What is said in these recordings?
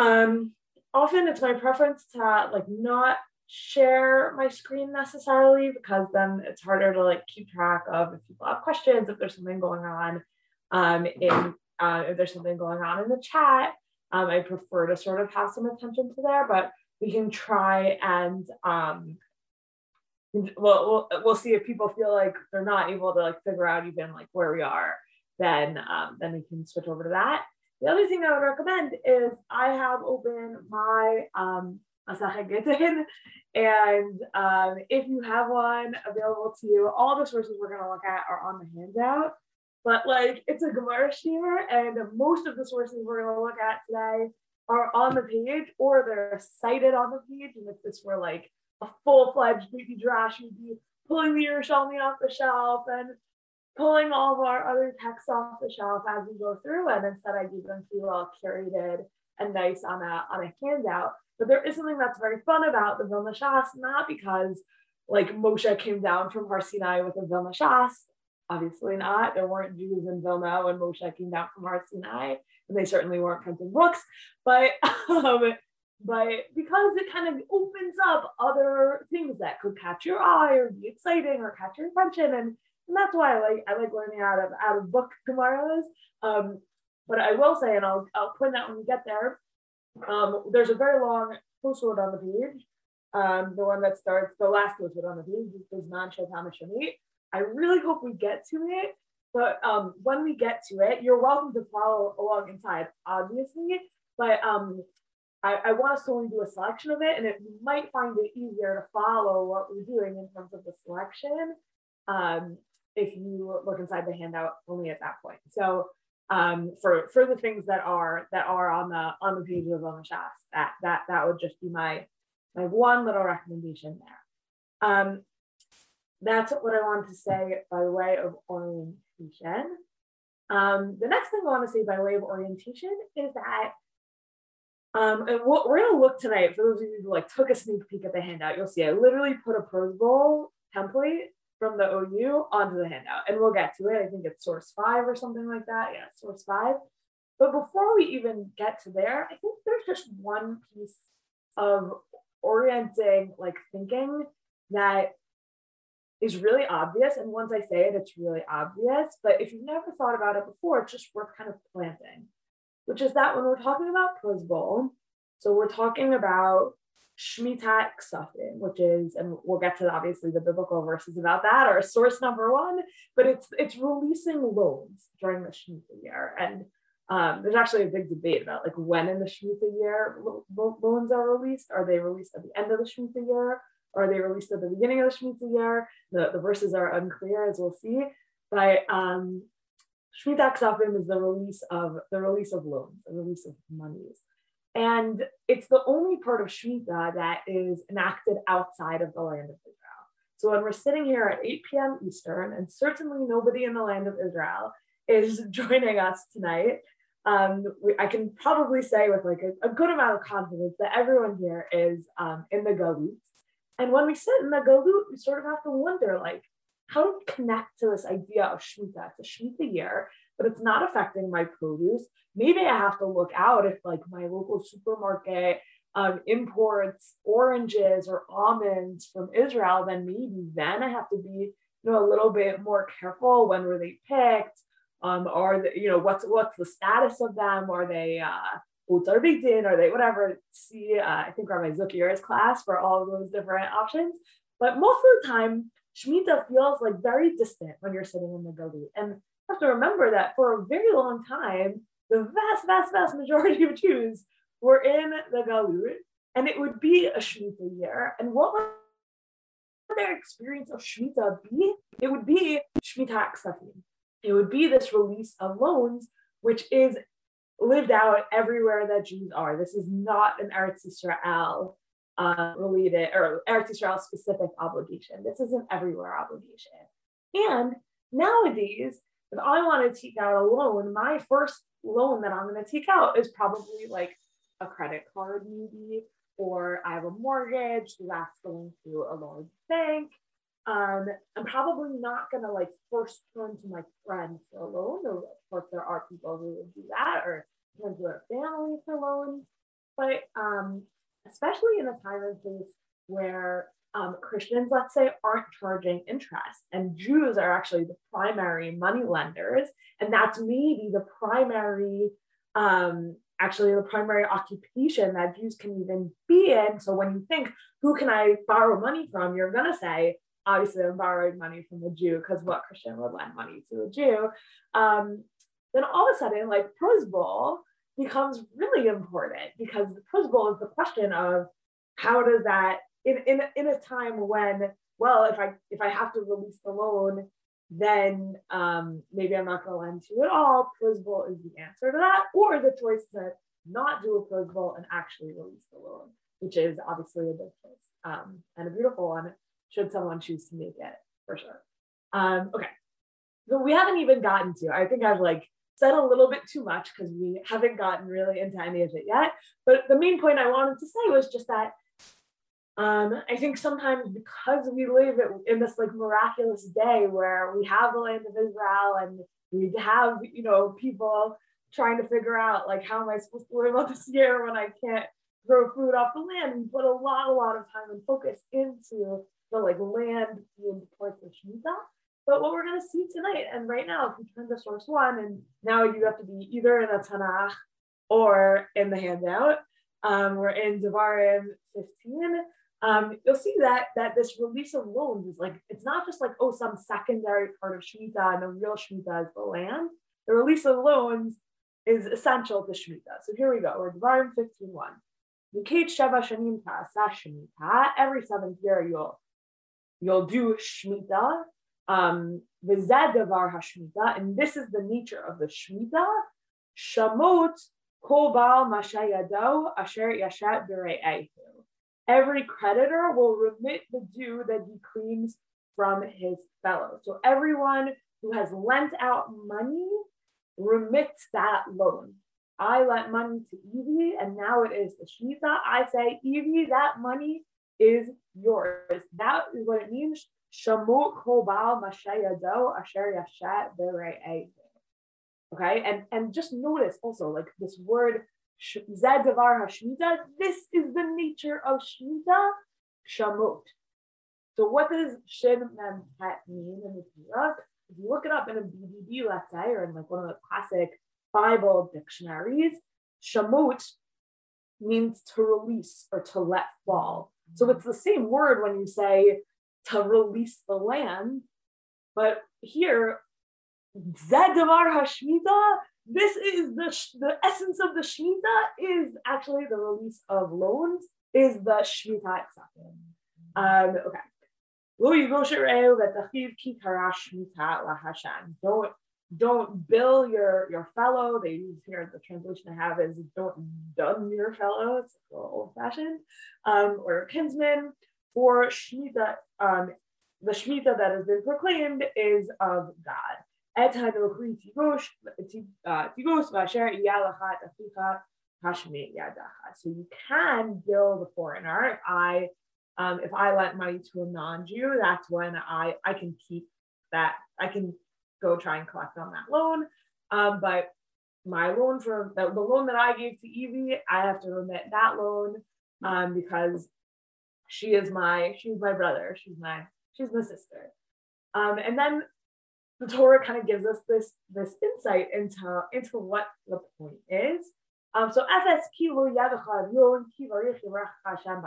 Um, often it's my preference to like not share my screen necessarily because then it's harder to like keep track of if people have questions, if there's something going on, um, in uh, if there's something going on in the chat. Um, I prefer to sort of have some attention to there, but we can try and um, we'll, we'll we'll see if people feel like they're not able to like figure out even like where we are. Then um, then we can switch over to that. The other thing I would recommend is I have opened my um, Masachet and um, if you have one available to you, all the sources we're going to look at are on the handout. But like it's a Gemara here, and most of the sources we're going to look at today are on the page or they're cited on the page. And if this were like a full-fledged beit midrash, you'd be pulling the Yerushalmi off the shelf and pulling all of our other texts off the shelf as we go through. And instead, I give them to you all curated and nice on a on a handout. But there is something that's very fun about the Vilna Shas, not because like Moshe came down from Har Sinai with a Vilna Shas. Obviously not. There weren't Jews in Vilna when Moshe came down from Har Sinai, and they certainly weren't printing books. But um, but because it kind of opens up other things that could catch your eye or be exciting or catch your attention, and, and that's why I like I like learning out of out of book Gemaras. Um, but I will say, and I'll I'll point out when we get there, um, there's a very long postword on the page. Um, the one that starts, the last postword on the page is Man Shamit. I really hope we get to it, but um, when we get to it, you're welcome to follow along inside, obviously. But um, I, I want to only do a selection of it, and it, might find it easier to follow what we're doing in terms of the selection um, if you look inside the handout only at that point. So um, for for the things that are that are on the on the page of the Shas. That that that would just be my my one little recommendation there. Um, that's what I wanted to say by way of orientation. Um, the next thing I want to say by way of orientation is that um, and what we're going to look tonight for those of you who like took a sneak peek at the handout. You'll see I literally put a Prozbul template from the OU onto the handout. And we'll get to it. I think it's source five or something like that. Yeah, source five. But before we even get to there, I think there's just one piece of orienting, like thinking that is really obvious. And once I say it, it's really obvious. But if you've never thought about it before, it's just worth kind of planting, which is that when we're talking about Prozbul, so we're talking about Shmitat Ksafim, which is, and we'll get to obviously the biblical verses about that, or source number one, but it's it's releasing loans during the Shemitah year. And um, there's actually a big debate about like when in the Shemitah year lo- loans are released. Are they released at the end of the Shemitah year? Or are they released at the beginning of the Shemitah year? The, the verses are unclear, as we'll see. But um, Shemitah Ksafim is the release of the release of loans, the release of monies. And it's the only part of Shemitah that is enacted outside of the land of Israel. So when we're sitting here at 8 p.m. Eastern, and certainly nobody in the land of Israel is joining us tonight, um, we, I can probably say with like a, a, good amount of confidence that everyone here is um, in the Galut. And when we sit in the Galut, we sort of have to wonder like, how do we connect to this idea of Shemitah? It's a Shemitah year but it's not affecting my produce. Maybe I have to look out if like my local supermarket um, imports oranges or almonds from Israel, then maybe then I have to be you know a little bit more careful. When were they picked? Um, are they, you know what's what's the status of them? Are they uh, are baked in? Are they whatever? See, uh, I think Rabbi Zukir's class for all of those different options. But most of the time, Shemitah feels like very distant when you're sitting in the galut. And have to remember that for a very long time, the vast, vast, vast majority of Jews were in the Galut, and it would be a Shemitah year. And what would their experience of Shemitah be? It would be Shemitah Ksafim. It would be this release of loans, which is lived out everywhere that Jews are. This is not an Eretz Israel uh, related or Eretz Israel specific obligation. This is an everywhere obligation. And nowadays, if I want to take out a loan, my first loan that I'm going to take out is probably like a credit card, maybe, or I have a mortgage, that's going through a large bank. Um, I'm probably not going to like first turn to my friend for a loan. Though of course, there are people who would do that, or turn to their family for loans. But um, especially in a time and place where um, Christians, let's say, aren't charging interest, and Jews are actually the primary money lenders, and that's maybe the primary, um, actually the primary occupation that Jews can even be in. So when you think, who can I borrow money from? You're gonna say, obviously, I'm borrowing money from a Jew, because what Christian would lend money to a Jew? Um, then all of a sudden, like Prozbul becomes really important because the Prozbul is the question of how does that in, in, in a time when, well, if I if I have to release the loan, then um, maybe I'm not going to lend to at all. Prozbul is the answer to that, or the choice to not do a Prozbul and actually release the loan, which is obviously a big choice um, and a beautiful one. Should someone choose to make it for sure. Um, okay, so we haven't even gotten to. I think I've like said a little bit too much because we haven't gotten really into any of it yet. But the main point I wanted to say was just that um, I think sometimes because we live in this like miraculous day where we have the land of Israel and we have, you know, people trying to figure out like how am I supposed to live out this year when I can't grow food off the land. We put a lot, a lot of time and focus into the like land being deployed for Shemitah. But what we're going to see tonight, and right now, if we turn to source one, and now you have to be either in a Tanakh or in the handout. Um, we're in Devarim 15 um, you'll see that that this release of loans is like it's not just like oh some secondary part of Shemitah and the real Shemitah is the land. The release of loans is essential to Shemitah. So here we go. We're Devarim 15.1. Mikate Sheva Shanim Ta'asa Every seventh year you'll you'll do Shemitah. Um. And this is the nature of the Shemitah. Shamot Kol Baal Mashayado Asher Yashat B'Re'ehu every creditor will remit the due that he claims from his fellow. So everyone who has lent out money remits that loan. I lent money to Evie, and now it is the Shemitah. I say, Evie, that money is yours. That is what it means. Shamut kobal mashayado asher yashat Okay, and and just notice also like this word this is the nature of Shmita Shamot. So what does Shin Mem mean in the Torah? If you look it up in a BDB, let's say, or in like one of the classic Bible dictionaries, Shamot means to release or to let fall. So it's the same word when you say to release the land, but here, Zadavar Hashmita this is the, the essence of the Shemitah is actually the release of loans, is the Shemitah acceptance. Um, okay. Don't don't bill your your fellow. They use here the translation I have is don't dun your fellow. It's a little old fashioned. Um, or kinsman for Shemitah. Um, the Shemitah that has been proclaimed is of God. So you can bill the foreigner. If I um, if I lent money to a non-Jew, that's when I I can keep that. I can go try and collect on that loan. Um, but my loan for the, the, loan that I gave to Evie, I have to remit that loan um, because she is my she's my brother. She's my she's my sister. Um, and then the Torah kind of gives us this this insight into into what the point is. Um, so FS kilo yadachad yon Hashem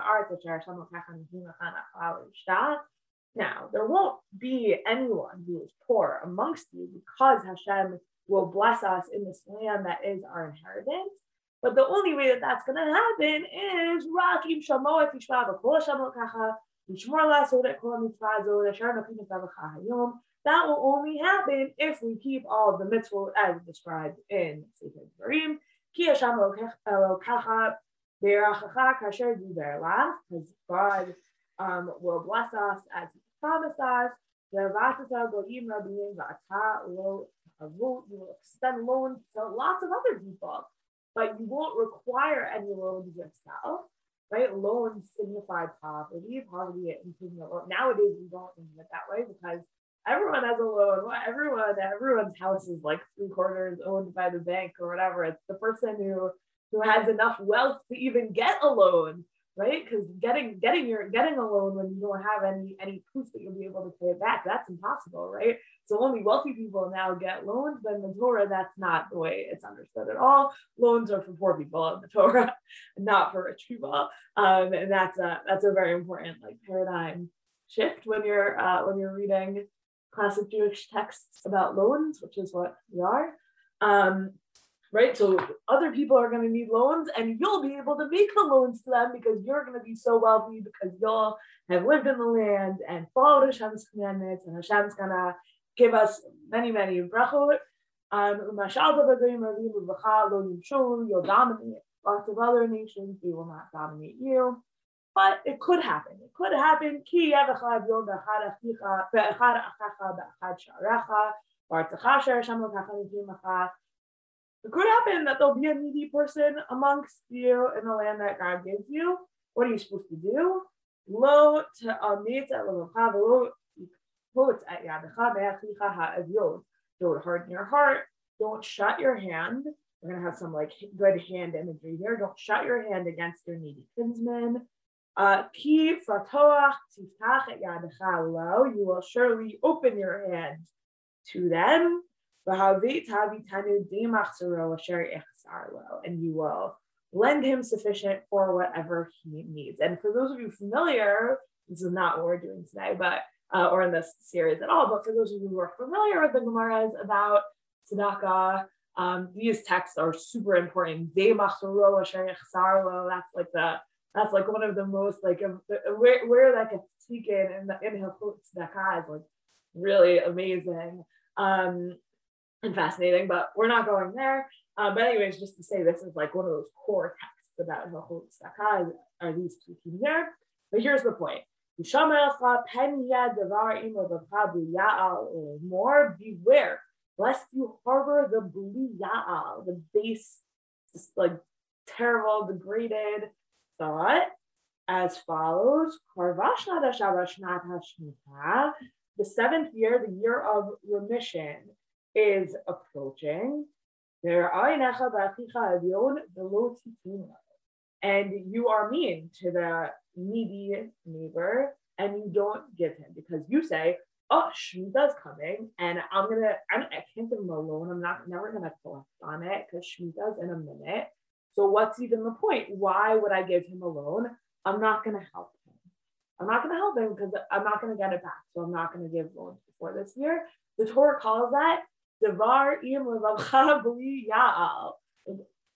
Now there won't be anyone who is poor amongst you because Hashem will bless us in this land that is our inheritance. But the only way that that's going to happen is Rakim Shamo if Yishma B'Kol Shamo Kacha Yishmor La Sodet Kol Mitzvah Zo Yashar Nafim Mitzvah Hayom that will only happen if we keep all of the mitzvot as described in Sefer Devarim. Ki Hashem Elokacha Be'erachacha Kasher Diberlach, because God um, will bless us as He promised us. Ve'vatata Goyim Rabim V'ata Lo You will extend loans to lots of other people, but you won't require any loans yourself right? Loans signify poverty, poverty loan. Nowadays, we don't think of it that way because everyone has a loan. Everyone, everyone's house is like three quarters owned by the bank or whatever. It's the person who who has enough wealth to even get a loan, right? Because getting getting your getting a loan when you don't have any any proof that you'll be able to pay it back, that's impossible, right? So only wealthy people now get loans, but in the Torah, that's not the way it's understood at all. Loans are for poor people in the Torah, not for rich people. Um, and that's a that's a very important like paradigm shift when you're uh, when you're reading classic Jewish texts about loans, which is what we are. Um, right? So other people are going to need loans and you'll be able to make the loans to them because you're going to be so wealthy because y'all have lived in the land and followed Hashem's commandments and Hashem's going to give us many, many brachot. Um, you'll dominate lots of other nations, they will not dominate you. But it could happen. It could happen. It could happen that there'll be a needy person amongst you in the land that God gives you. What are you supposed to do? Don't harden your heart. Don't shut your hand. We're gonna have some like good hand imagery here. Don't shut your hand against your needy kinsman. Uh, you will surely open your hand to them and you will lend him sufficient for whatever he needs. And for those of you familiar, this is not what we're doing today, but uh, or in this series at all, but for those of you who are familiar with the Gemaras about tzedakah, um, these texts are super important. That's like the that's like one of the most like where, where that gets taken in the in Hilchot tzedakah is like really amazing. Um, and fascinating, but we're not going there. Um, but anyways, just to say this is like one of those core texts about the Hilchot Tzedakah are these two here. But here's the point. More beware lest you harbor the bli ya'al, the base, like terrible, degraded thought as follows. The seventh year, the year of remission, is approaching, and you are mean to the needy neighbor and you don't give him because you say, Oh, Shemitah's coming and I'm gonna, I'm, I can't give him a loan. I'm not never gonna collect on it because Shemitah's in a minute. So what's even the point? Why would I give him a loan? I'm not gonna help him. I'm not gonna help him because I'm not gonna get it back. So I'm not gonna give loans before this year. The Torah calls that Devar Ya'al.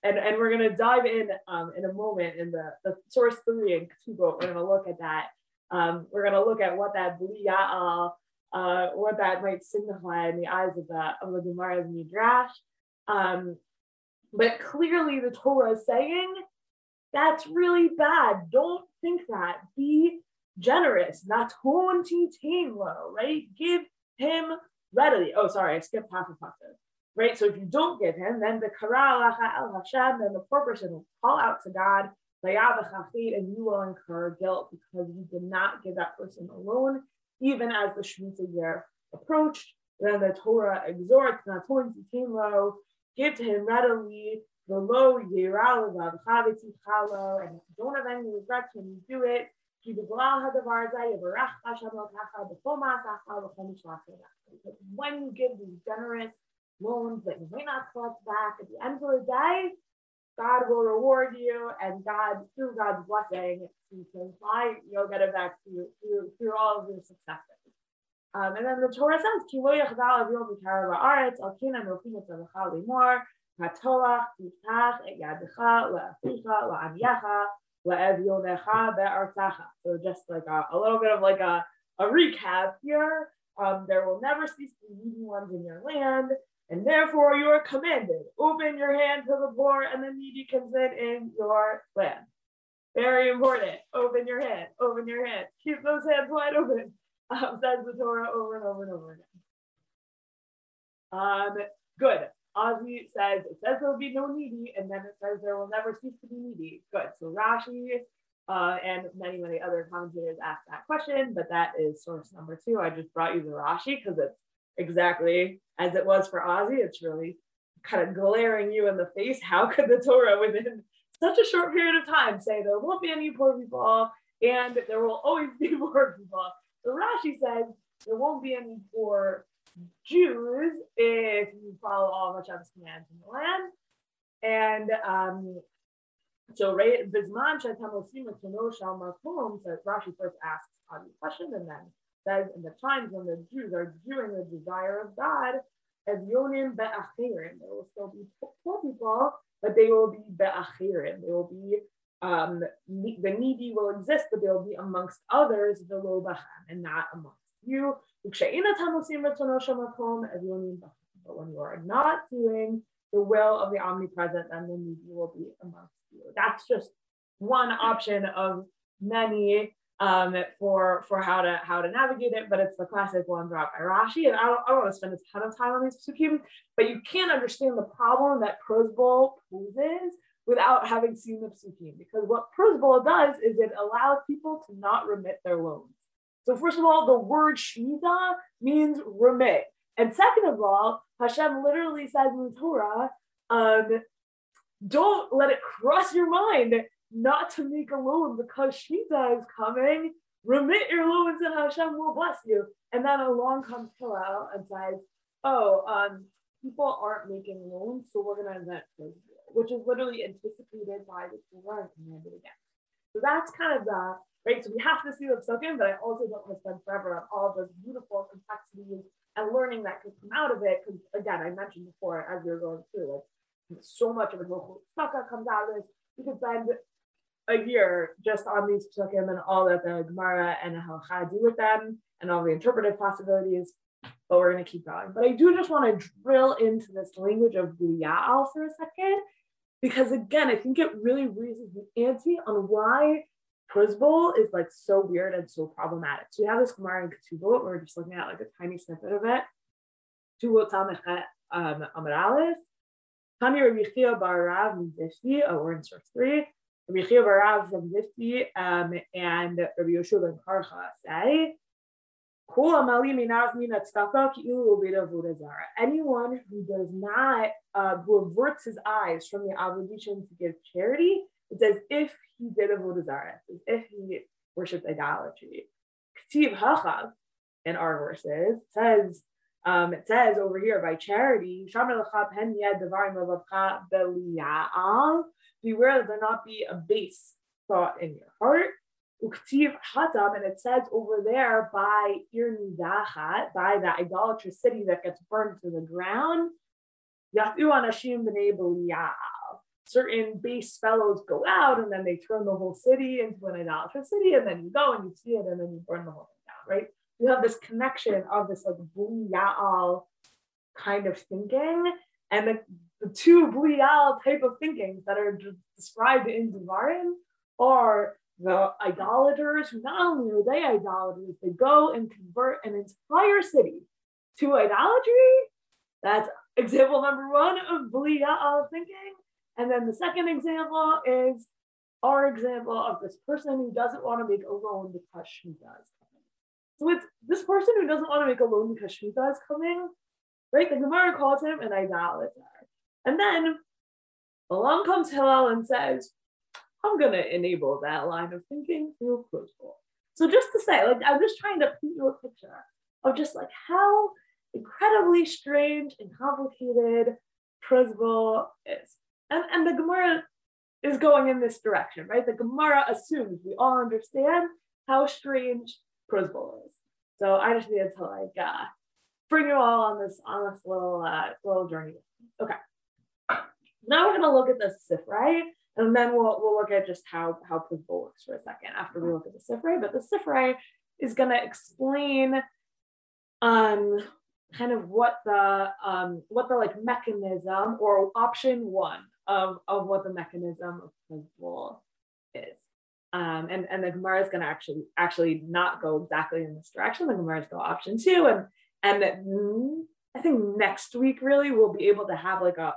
And, and we're going to dive in um, in a moment in the, the source three in Ketubot. We're going to look at that. Um, we're going to look at what that Bli Ya'al, uh, what that might signify in the eyes of the, of the Gemara and Midrash. Um, but clearly the Torah is saying that's really bad. Don't think that. Be generous. Not low, right? Give him readily. Oh, sorry, I skipped half of pasuk. Right. So if you don't give him, then the karal el Hashem, then the poor person will call out to God, and you will incur guilt because you did not give that person a loan, even as the Shemitah year approached. Then the Torah exhorts, not to low, give to him readily the low yiral and don't have any regrets when you do it. Because when you give these generous loans that you may not collect back at the end of the day, God will reward you, and God, through God's blessing, you can fly, you'll get it back through, through, through all of your successes. Um, and then the Torah says, "Ki lo yachzal avil mikar ba'aretz, al kina nofim et zavacha limor, hatoach tiftach et yadecha le'aficha le'amiyacha, so just like a, a, little bit of like a, a recap here. Um, there will never cease to be needy ones in your land, and therefore you are commanded, open your hand to the poor and the needy can sit in your land. Very important. Open your hand, open your hand. Keep those hands wide open. Um, says the Torah over and over and over again. Um, good. Ozzy says, it says there will be no needy, and then it says there will never cease to be needy. Good. So Rashi uh, and many, many other commentators asked that question, but that is source number two. I just brought you the Rashi because it's exactly as it was for Ozzy. It's really kind of glaring you in the face. How could the Torah within such a short period of time say there won't be any poor people and there will always be poor people? So Rashi says there won't be any poor Jews if you follow all of Hashem's commands in the land. And um, so right, Bisman Shatamosim Shal Makom says Rashi first asks you question and then says in the times when the Jews are doing the desire of God, as Be'achirim, there will still be poor people, but they will be Be'achirim. They will be um, the needy will exist, but they will be amongst others, the Lobachem, and not amongst you. But when you are not doing the will of the omnipresent, then the needy will be amongst you. That's just one option of many um, for for how to how to navigate it, but it's the classic one brought by Rashi. And I don't, I don't want to spend a ton of time on these psukim, but you can't understand the problem that Prozbul poses without having seen the psukim. Because what Prozbul does is it allows people to not remit their loans. So first of all, the word shmita means remit. And second of all, Hashem literally says in the Torah, um, don't let it cross your mind not to make a loan because Shmita is coming. Remit your loans and Hashem will bless you. And then along comes Hillel and says, oh, um, people aren't making loans, so we're going to invent which is literally anticipated by the Torah and commanded again. So that's kind of the right? So we have to see the psukim, but I also don't want to spend forever on all those beautiful complexities and learning that could come out of it. Because again, I mentioned before as we were going through, like so much of the tzedakah comes out of this. We could spend a year just on these psukim and all that the Gemara and the Halacha do with them and all the interpretive possibilities. But we're going to keep going. But I do just want to drill into this language of Buya'al for a second, because again, I think it really raises the ante on why Prozbul is like so weird and so problematic. So we have this Gemara in Ketubot, we're just looking at like a tiny snippet of it. Ketubot Tamechet um, Amar Aleph. Tani Rabbi Chia Bar Rav Mizifti, oh, in source three. Rabbi Chia Bar Rav from um, and Rabbi Yoshua ben Karcha say, Anyone who does not, uh, who averts his eyes from the obligation to give charity, it's as if he did a avodah zarah, as if he worshipped idolatry. Ktiv Hachav in our verses says, um, it says over here by charity, beware that there not be a base thought in your heart. Uktiv Hatam, and it says over there by Irnidachat, by the idolatrous city that gets burned to the ground. Yatu Anashim certain base fellows go out and then they turn the whole city into an idolatrous city, and then you go and you see it and then you burn the whole thing down, right? You have this connection of this like Buyal kind of thinking, and the, the two Buyal type of thinkings that are described in Devarim are the idolaters not only are they idolaters, they go and convert an entire city to idolatry. That's example number one of Buyal thinking. And then the second example is our example of this person who doesn't want to make a loan because Shemitah is coming. So it's this person who doesn't want to make a loan because Shemitah is coming, right? The Gemara calls him an idolater. And then along comes Hillel and says, I'm going to enable that line of thinking through Prozbul. So just to say, like, I'm just trying to paint you a picture of just like how incredibly strange and complicated Prozbul is. And, and the Gemara is going in this direction, right? The Gemara assumes we all understand how strange Prozbul is. So I just needed to like uh, bring you all on this on this little uh, little journey. Okay. Now we're gonna look at the Sifrei, and then we'll we'll look at just how how Prozbul works for a second after we look at the Sifrei. But the Sifrei is gonna explain um kind of what the um what the like mechanism or option one of, of what the mechanism of Prozbul is. Um, and, and the Gemara is going to actually actually not go exactly in this direction. The Gemara is go option two, and and mm, I think next week really we'll be able to have like a,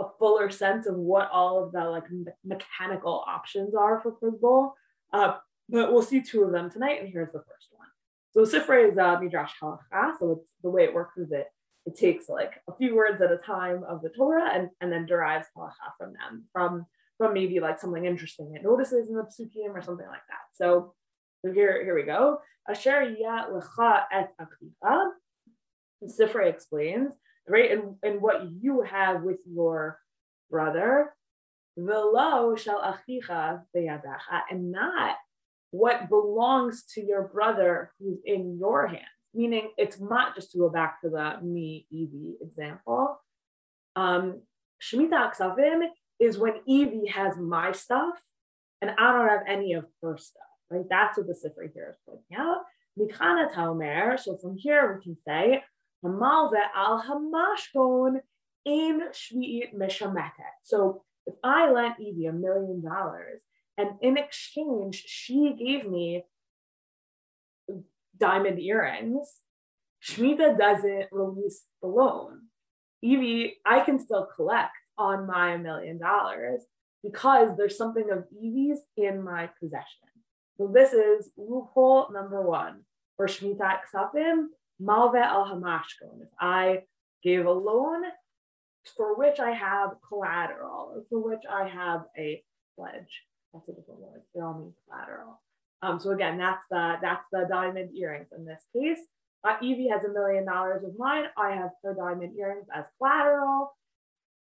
a fuller sense of what all of the like me- mechanical options are for Prozbul. Uh, but we'll see two of them tonight, and here's the first one. So Sifra is uh, Midrash Halacha, so it's, the way it works is it it takes like a few words at a time of the Torah and, and then derives halacha from them, from, from maybe like something interesting it notices in the psukim or something like that. So, so here, here we go. Asher ya lecha et achicha. Sifrei explains, right, and, and what you have with your brother, velo shall achicha beyadacha, and not what belongs to your brother who's in your hand meaning it's not just to go back to the me Evie example. Um, Shemitah Aksavim is when Evie has my stuff and I don't have any of her stuff. Right? That's what the Sifrei here is pointing out. Mikana Talmer. So from here we can say Hamalve al Hamashkon in Shvi'it Meshameket. So if I lent Evie a million dollars and in exchange she gave me diamond earrings, Shemitah doesn't release the loan. Evie, I can still collect on my million dollars because there's something of Evie's in my possession. So this is loophole number one for Shemitah Ksafim, Malve al Hamashkon. If I gave a loan for which I have collateral, or for which I have a pledge. That's a different word. They all mean collateral. Um, so again, that's the that's the diamond earrings in this case. Uh, Evie has a million dollars of mine. I have her diamond earrings as collateral.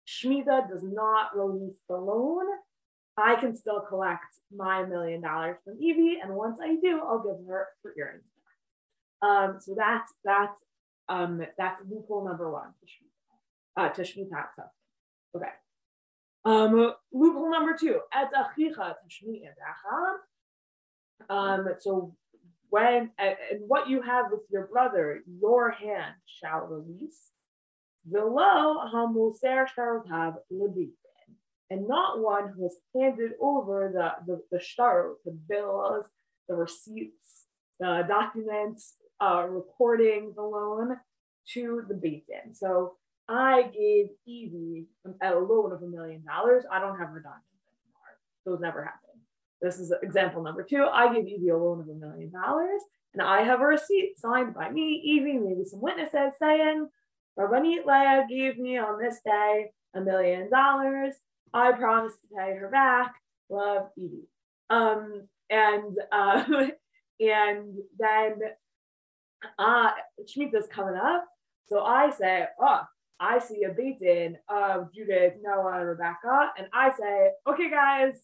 Shmita does not release the loan. I can still collect my million dollars from Evie, and once I do, I'll give her her earrings Um, so that's that's um, that's loophole number one to. Uh, Shmita Okay. Um, loophole number two. Et achicha um, so when and what you have with your brother, your hand shall release. Below hamuser have lebiten, and not one who has handed over the the, the shtar, the bills, the receipts, the documents, uh, recording the loan to the Beit Din. So I gave Evie a loan of a million dollars. I don't have her documents anymore. Those never happened. This is example number two. I give Evie a loan of a million dollars and I have a receipt signed by me, Evie, maybe some witnesses saying, Rabbanit Leah gave me on this day a million dollars. I promise to pay her back. Love Evie. Um, and uh, and then uh, Shemitah's coming up. So I say, oh, I see a Beit Din of Judith, Noah, and Rebecca. And I say, okay, guys,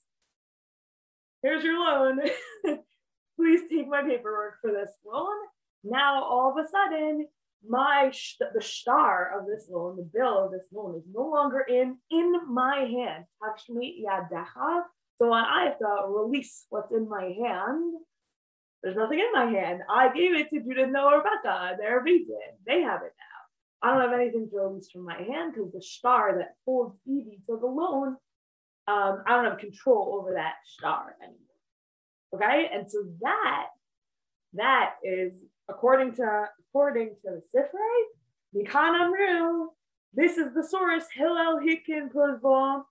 here's your loan. Please take my paperwork for this loan. Now, all of a sudden, my the shtar of this loan, the bill of this loan, is no longer in in my hand. So I have to release what's in my hand. There's nothing in my hand. I gave it to Judith, Noah, Rebecca. They're Beit Din. They have it now. I don't have anything to release from my hand because the shtar that holds Evie to the loan um, I don't have control over that shtar anymore. Okay, and so that that is according to according to the Sifrei, Mikan Amru, this is the source Hillel Hikin Prozbul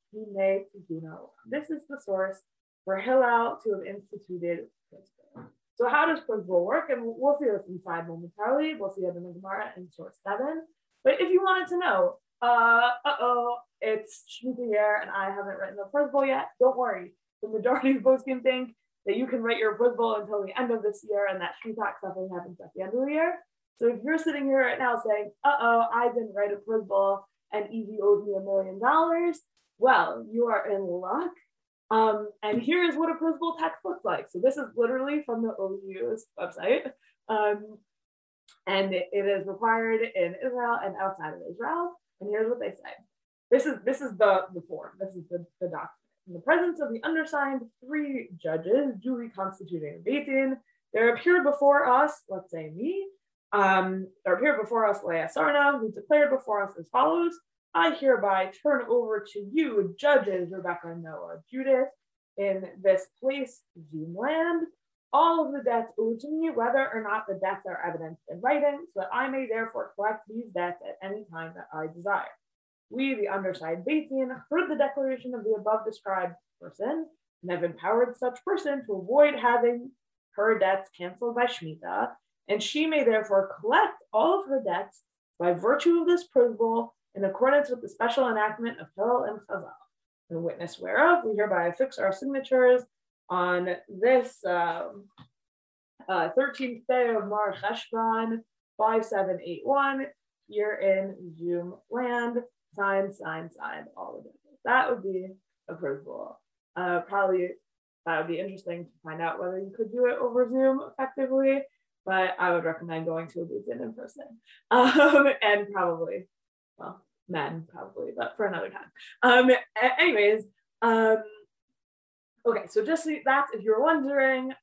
This is the source for Hillel to have instituted So how does Prozbul work? And we'll see this inside momentarily. We'll see it in the Gemara in source seven. But if you wanted to know, uh, uh-oh, it's Shemitah year and I haven't written the Prozbul yet. Don't worry. The majority of poskim think that you can write your Prozbul until the end of this year and that Shemitah something happens at the end of the year. So if you're sitting here right now saying, uh-oh, I didn't write a Prozbul and Evie owes me a million dollars, well, you are in luck. Um, and here is what a Prozbul text looks like. So this is literally from the OU's website. Um, and it, it is required in Israel and outside of Israel. And here's what they say. This is this is the, the form. This is the, the document. In the presence of the undersigned three judges, duly constituting a Beit Din, there appeared before us, let's say me, um, there appeared before us Leah Sarna, who declared before us as follows I hereby turn over to you, judges Rebecca, Noah, Judith, in this place, Zoom land, all of the debts owed to me, whether or not the debts are evidenced in writing, so that I may therefore collect these debts at any time that I desire. We, the undersigned Beit Din, heard the declaration of the above described person and have empowered such person to avoid having her debts canceled by Shemitah, and she may therefore collect all of her debts by virtue of this Prozbul, in accordance with the special enactment of Hillel and Chazal. In witness whereof, we hereby affix our signatures on this um, uh, 13th day of Mar Cheshvan 5781 here in Zoom land. Sign, sign, sign, all of it. That would be approval. Uh, probably that would be interesting to find out whether you could do it over Zoom effectively, but I would recommend going to a booth in person. Um, and probably, well, men probably, but for another time. Um, anyways, um, okay, so just that's if you're wondering,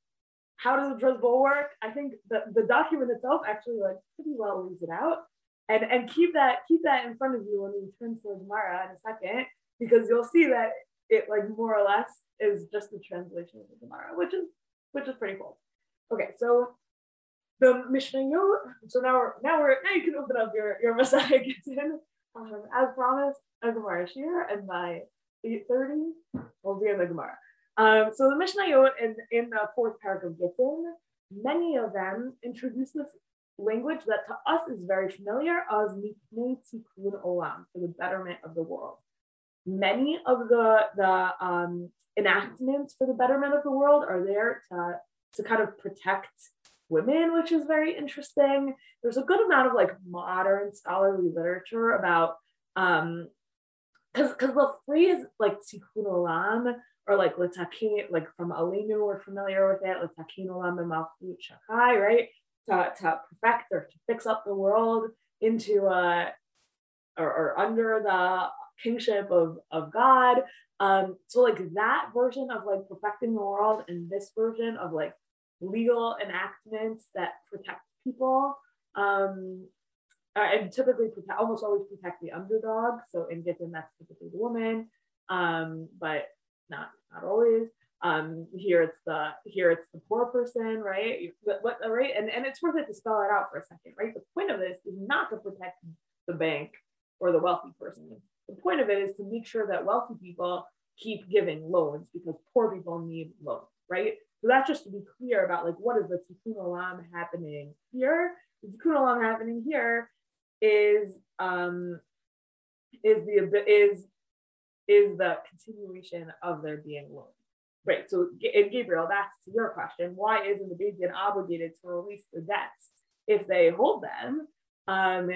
how does the Prozbul work? I think the, the document itself actually like pretty well lays it out. And, and keep that keep that in front of you when we turn to Gemara in a second, because you'll see that it like more or less is just the translation of the Gemara, which is which is pretty cool. Okay, so the Mishnayot. So now we're now we're now you can open up your your Messiah Gittin. Um, as promised, a Gemara shiur, and by 8:30 we'll be in the Gemara. Um, so the Mishnayot in, in the fourth paragraph of Gittin, many of them introduce this language that to us is very familiar as Tikkun Olam, for the betterment of the world. Many of the, the um, enactments for the betterment of the world are there to, to kind of protect women, which is very interesting. There's a good amount of like modern scholarly literature about um because because the phrase like tikkun olam or like litakin like from Aleinu, we're familiar with it, litakin olam b'malchut shakai, right? To, to perfect or to fix up the world into uh or, or under the kingship of, of God. Um, so like that version of like perfecting the world and this version of like legal enactments that protect people um, uh, and typically protect, almost always protect the underdog. So in Gittin, that's typically the woman, um, but not not always. Um, here it's the here it's the poor person, right? What, right? And and it's worth it to spell it out for a second, right? The point of this is not to protect the bank or the wealthy person. The point of it is to make sure that wealthy people keep giving loans because poor people need loans, right? So that's just to be clear about like what is the tikkun olam happening here. The tikkun olam happening here is um is the is is the continuation of there being loans. Right. So Gabriel, that's your question. Why isn't the Beis obligated to release the debts if they hold them? Um,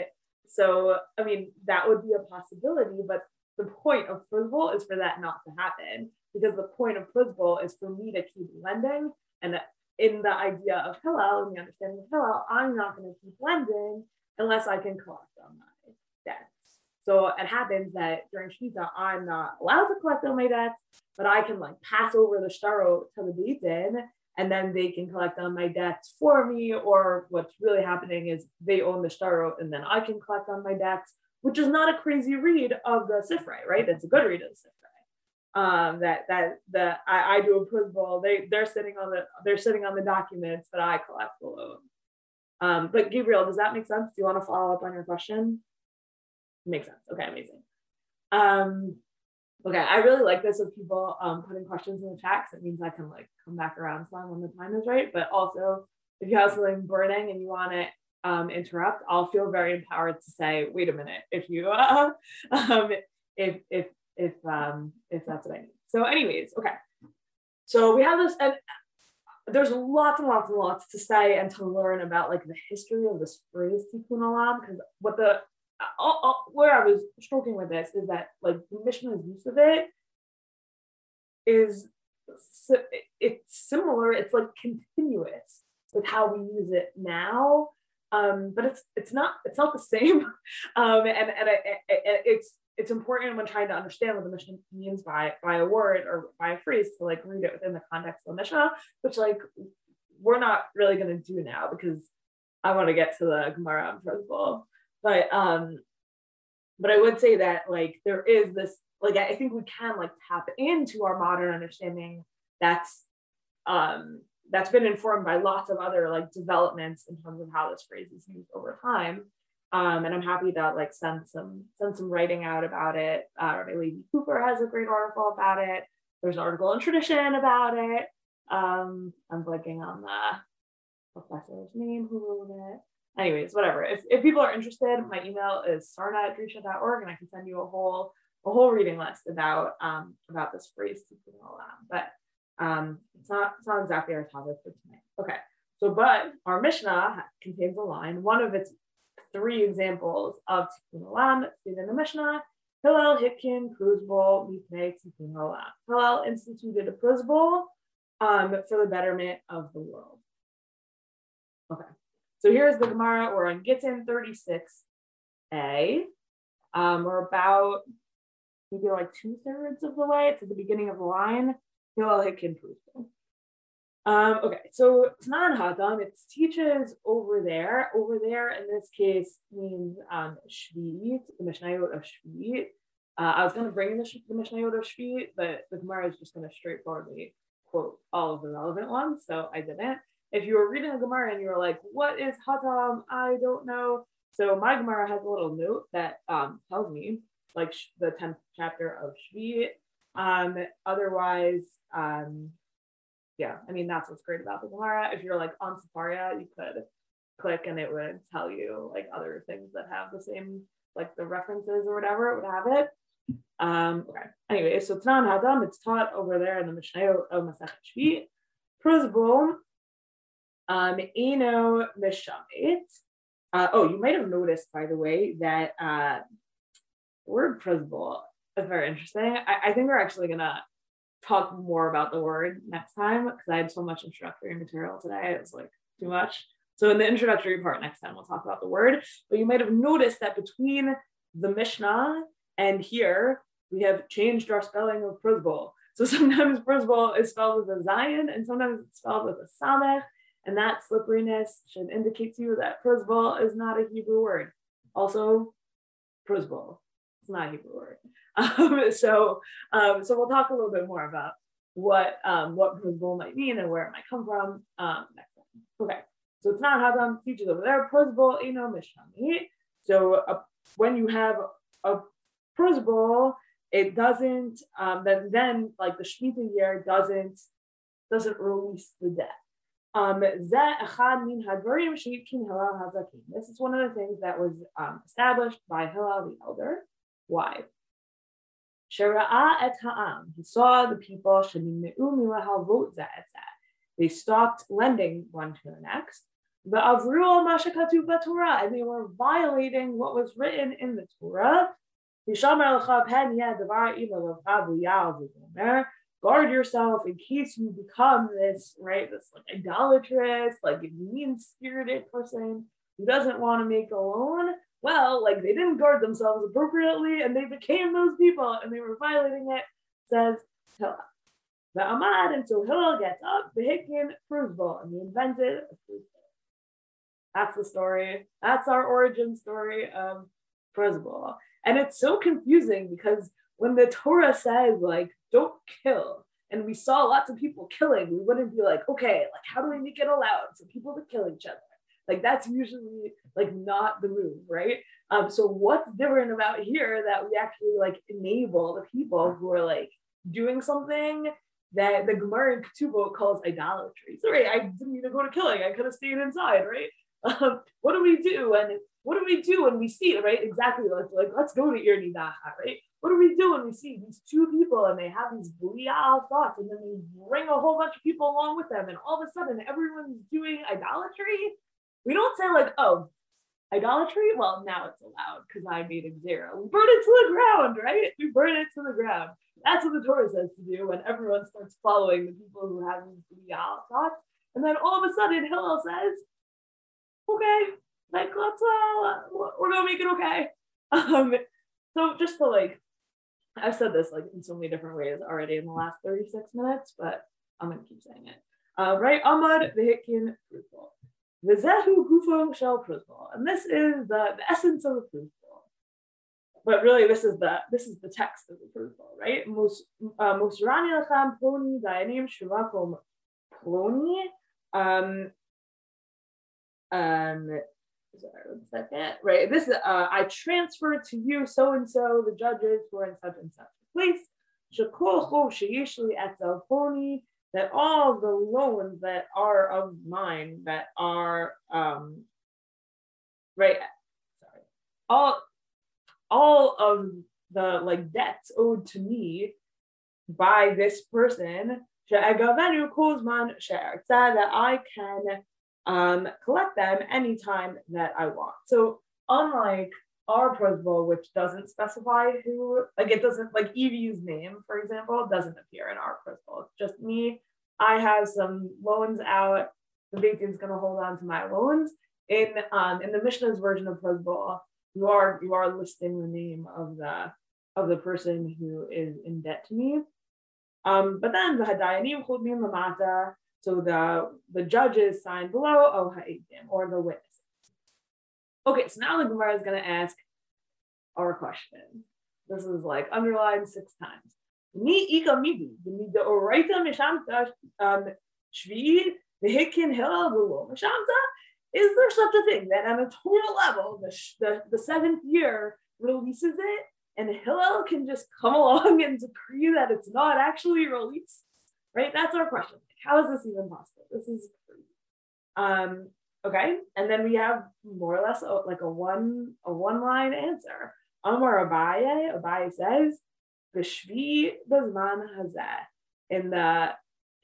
so I mean that would be a possibility, but the point of Prozbul is for that not to happen because the point of Prozbul is for me to keep lending. And in the idea of Hillel and the understanding of Hillel, I'm not going to keep lending unless I can collect on my debts. So it happens that during Shmita, I'm not allowed to collect on my debts, but I can like pass over the shtaro to the Beis Din and then they can collect on my debts for me. Or what's really happening is they own the shtaro and then I can collect on my debts which is not a crazy read of the Sifrei, right? That's a good read of the Sifrei. Um, that that that I, I do a Prozbul. They they're sitting on the they're sitting on the documents, but I collect the loan. Um, but Gabriel, does that make sense? Do you want to follow up on your question? Makes sense. Okay, amazing. Um, okay, I really like this of people um, putting questions in the chat because it means I can like come back around some when the time is right. But also, if you have something burning and you want it um, interrupt, I'll feel very empowered to say, wait a minute, if you, uh, um, if, if, if, um, if that's what I need. So anyways, okay. So we have this, and there's lots and lots and lots to say and to learn about like the history of this phrase tikkun olam, because what the, I'll, I'll, where I was stroking with this is that like the Mishnah's use of it is it's similar, it's like continuous with how we use it now um, but it's it's not it's not the same, um, and and it, it, it's it's important when trying to understand what the Mishnah means by by a word or by a phrase to like read it within the context of the Mishnah, which like we're not really going to do now because I want to get to the Gemara of all. But um, but I would say that like there is this like I think we can like tap into our modern understanding that's um that's been informed by lots of other like developments in terms of how this phrase is used over time. Um, and I'm happy to like send some send some writing out about it. Uh, Levi Cooper has a great article about it. There's an article in Tradition about it. Um, I'm blanking on the professor's name who wrote it. anyways, whatever. If, if people are interested, my email is sarna at drisha.org and I can send you a whole a whole reading list about um, about this phrase but um, it's not it's not exactly our topic for tonight. Okay, so but our Mishnah contains a line. One of its three examples of tikkun olam seen in the Mishnah. Hillel Hitkin Prozbul Mipnei Tikkun Olam. Hillel instituted a Prozbul um, for the betterment of the world. Okay, so here's the Gemara. We're on Gittin 36a. Um, we're about maybe like two thirds of the way. It's at the beginning of the line. Hillel Hitkin Prozbul. Um, okay, so it's Tanan Hadam, it teaches over there. Over there in this case means um, Shvi'it, the Mishnayot of Shvi'it. Uh, I was going to bring in the, the Mishnayot of Shvi'it, but the Gemara is just going to straightforwardly quote all of the relevant ones, so I didn't. If you were reading a Gemara and you were like, what is Hatam? I don't know. So my Gemara has a little note that um, tells me, like the 10th chapter of Shvi'it. Um, otherwise, um, yeah, I mean, that's what's great about the Gemara. If you're like on Sefaria, you could click and it would tell you like other things that have the same, like the references or whatever, it would have it. Um, okay. Anyway, so Tanan Hadam, it's taught over there in the Mishnah of Masechet Shvi. Prozbul, um, Eno Mishamit. Uh, oh, you might have noticed, by the way, that uh, word Prozbul is very interesting. I, I think we're actually gonna talk more about the word next time because I had so much introductory material today. It was like too much. So in the introductory part next time, we'll talk about the word. But you might have noticed that between the Mishnah and here, we have changed our spelling of Prozbul. So sometimes Prozbul is spelled with a Zion and sometimes it's spelled with a Samech. And that slipperiness should indicate to you that Prozbul is not a Hebrew word. Also, Prozbul, it's not a Hebrew word. Um, so, um, so we'll talk a little bit more about what um, what Prozbul might mean and where it might come from um, next time. Okay, so it's not Hadam teaches over there. Prozbul, you know. So uh, when you have a Prozbul, it doesn't um, then then like the Shemitah year doesn't doesn't release the debt. Um, this is one of the things that was um, established by Hillel the elder. Why? He saw the people, they stopped lending one to the next. And they were violating what was written in the Torah. Guard yourself in case you become this, right? This like idolatrous, like mean spirited person who doesn't want to make a loan well, like they didn't guard themselves appropriately and they became those people and they were violating it, says Hillel. The Ahmad, and so Hillel gets up, the Hikin Prozbul, and he invented a Prozbul. That's the story. That's our origin story of Prozbul. And it's so confusing because when the Torah says, like, don't kill, and we saw lots of people killing, we wouldn't be like, okay, like, how do we make it allowed for people to kill each other? Like that's usually like not the move, right? Um, so what's different about here that we actually like enable the people who are like doing something that the Gemara in Ketubot calls idolatry. Sorry, I didn't need to go to killing. I could have stayed inside, right? Um, what do we do And what do we do when we see right? Exactly like, like let's go to Ir Nidaha, right? What do we do when we see these two people and they have these bliyah thoughts and then they bring a whole bunch of people along with them and all of a sudden everyone's doing idolatry? We don't say like, oh, idolatry. Well, now it's allowed because I made it zero. We burn it to the ground, right? We burn it to the ground. That's what the Torah says to do when everyone starts following the people who have these thoughts. And then all of a sudden, Hillel says, okay, like let's uh, we're gonna make it okay. Um, so just to like, I've said this like in so many different ways already in the last 36 minutes, but I'm gonna keep saying it. Uh, right, Ahmad Vehikin prozbul. Vizehu gufo shel prozbul. And this is the, the essence of the prozbul. But really, this is the this is the text of the prozbul, right? Musrani uh, lachem ploni dayanim shuvakom ploni. Um, um, sorry, one second. Right, this is uh, I transfer to you so and so the judges who are in such and such place. Shekol chov sheyishli etzel ploni that all the loans that are of mine that are um, right? Sorry. All all of the like debts owed to me by this person that I can um, collect them anytime that I want. So unlike our Prozbul, which doesn't specify who, like it doesn't, like Evie's name, for example, doesn't appear in our Prozbul. It's just me. I have some loans out. The Beit Din's going to hold on to my loans. In um, in the Mishnah's version of Prozbul, you are you are listing the name of the of the person who is in debt to me. Um, but then the hadayanim chudmim lamata, so the the judges sign below oh or the witnesses. Okay, so now the Gemara is going to ask our question. This is like underlined six times. Mi ika mibi, the oraita mishamta um, mishamta. Is there such a thing that on a total level, the, the, the seventh year releases it and Hillel can just come along and decree that it's not actually released? Right? That's our question. How is this even possible? This is crazy. Um, okay, and then we have more or less a, like a one a one line answer. Amar Abaye, Abaye says, the Shvi Bazman Hazeh, in the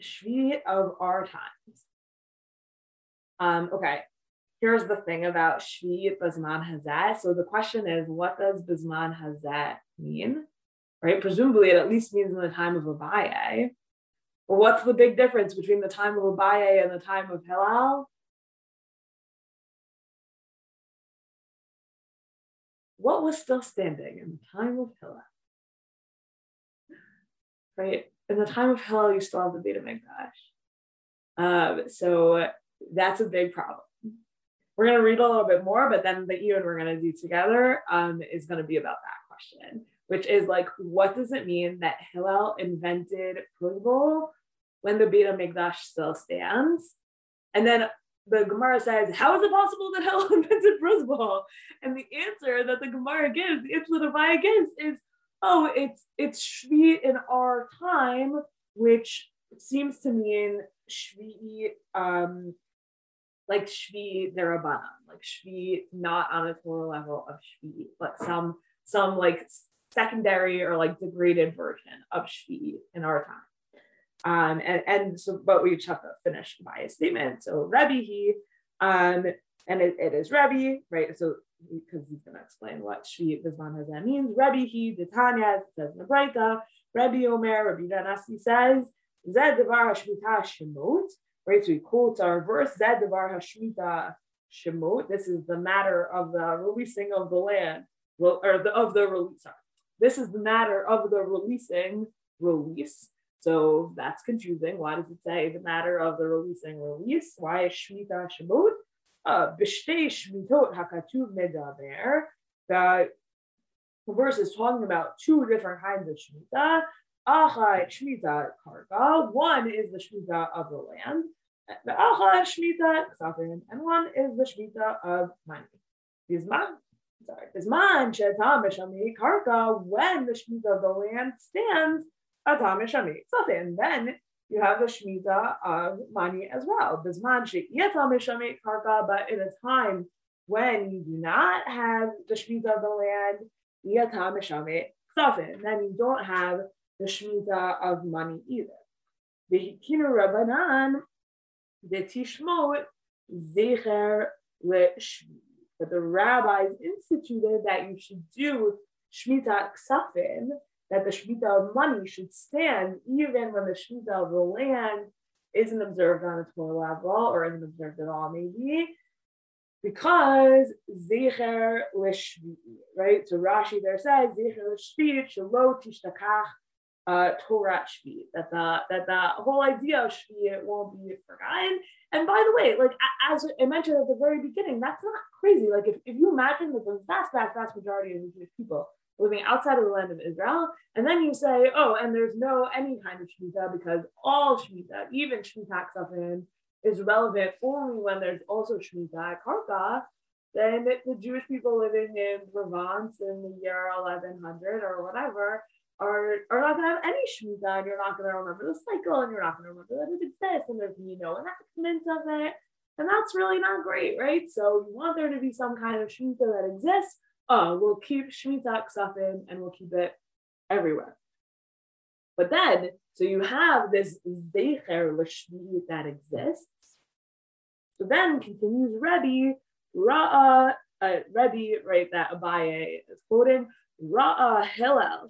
Shvi of our times. Um, okay, here's the thing about Shvi Bazman Hazeh. So the question is, what does Bazman Hazeh mean? Right? Presumably, it at least means in the time of Abaye. Well, what's the big difference between the time of Abaye and the time of Hillel? What was still standing in the time of Hillel? Right? In the time of Hillel, you still have the Beit HaMikdash. Um, so that's a big problem we're going to read a little bit more, but then the even we're going to do together um, is going to be about that question, which is like, what does it mean that Hillel invented Prozbul when the Beit HaMikdash still stands? And then the Gemara says, how is it possible that Hillel invented Prozbul? And the answer that the Gemara gives, that Abaye gives is, oh, it's it's Shvi in our time, which seems to mean Shvi um, like Shvi Derabanan, like Shvi not on a Torah level of Shvi, but some some like secondary or like degraded version of Shvi in our time. Um, and, and so, but we just have to finish by a statement. So Rebbe he, um, and it, it is Rebbe, right? So because he's going to explain what Shvi Bizman Hazeh means. Rebbe he, the Tanya says in the Breita, Rebbe Omer, Rebbe Danasi says, Zed Devar Hashmita Shemot, right? So he quotes our verse, Zed Devar Hashmita Shemot. This is the matter of the releasing of the land, or the, of the release. Sorry. This is the matter of the releasing release. So that's confusing. Why does it say the matter of the releasing release? Why is Shmita Shemot? Uh, B'shtei Shmitot Hakatuv Medaber. The verse is talking about two different kinds of Shmita. Achai Shmita Karga. One is the Shmita of the land. The Achai Shmita Ksafim. And one is the Shmita of money. Bizman, sorry, Bizman Shetam Karka. When the Shmita of the land stands, Atam Shami Ksafim. Then you have the Shmita of money as well. Bizman Sheyatam Shami Karka. But in a time when you do not have the Shmita of the land, Yatam Shami Ksafim. Then you don't have the Shemitah of money either. The Hikinu Rabbanan, the Tishmot, Zecher. But the rabbis instituted that you should do Shemitah Ksafin, that the Shemitah of money should stand even when the Shemitah of the land isn't observed on a Torah level or isn't observed at all, maybe because Zecher Lishvi, right? So Rashi there says Zecher Lishvi, Shalo Tishtakach uh, Torah Shvi, that the that the whole idea of Shvi won't be forgotten. And by the way, like as I mentioned at the very beginning, that's not crazy. Like if, if you imagine that the vast, vast, vast majority of Jewish people living outside of the land of Israel, and then you say, oh, and there's no any kind of Shemitah because all Shemitah, even Shemitah Ksafin, is relevant only when there's also Shemitah Karka, then the Jewish people living in Provence in the year 1100 or whatever are, are not going to have any Shemitah and you're not going to remember the cycle and you're not going to remember that it exists and there's, you know, enactment of it. And that's really not great, right? So you want there to be some kind of Shemitah that exists. Oh, we'll keep Shemitah Ksafim and we'll keep it everywhere. But then, so you have this Zecher Lashmiut that exists. So then continues Rebbe, Ra'a, uh, Rebbe, right, that Abaye is quoting, Ra'a Hillel,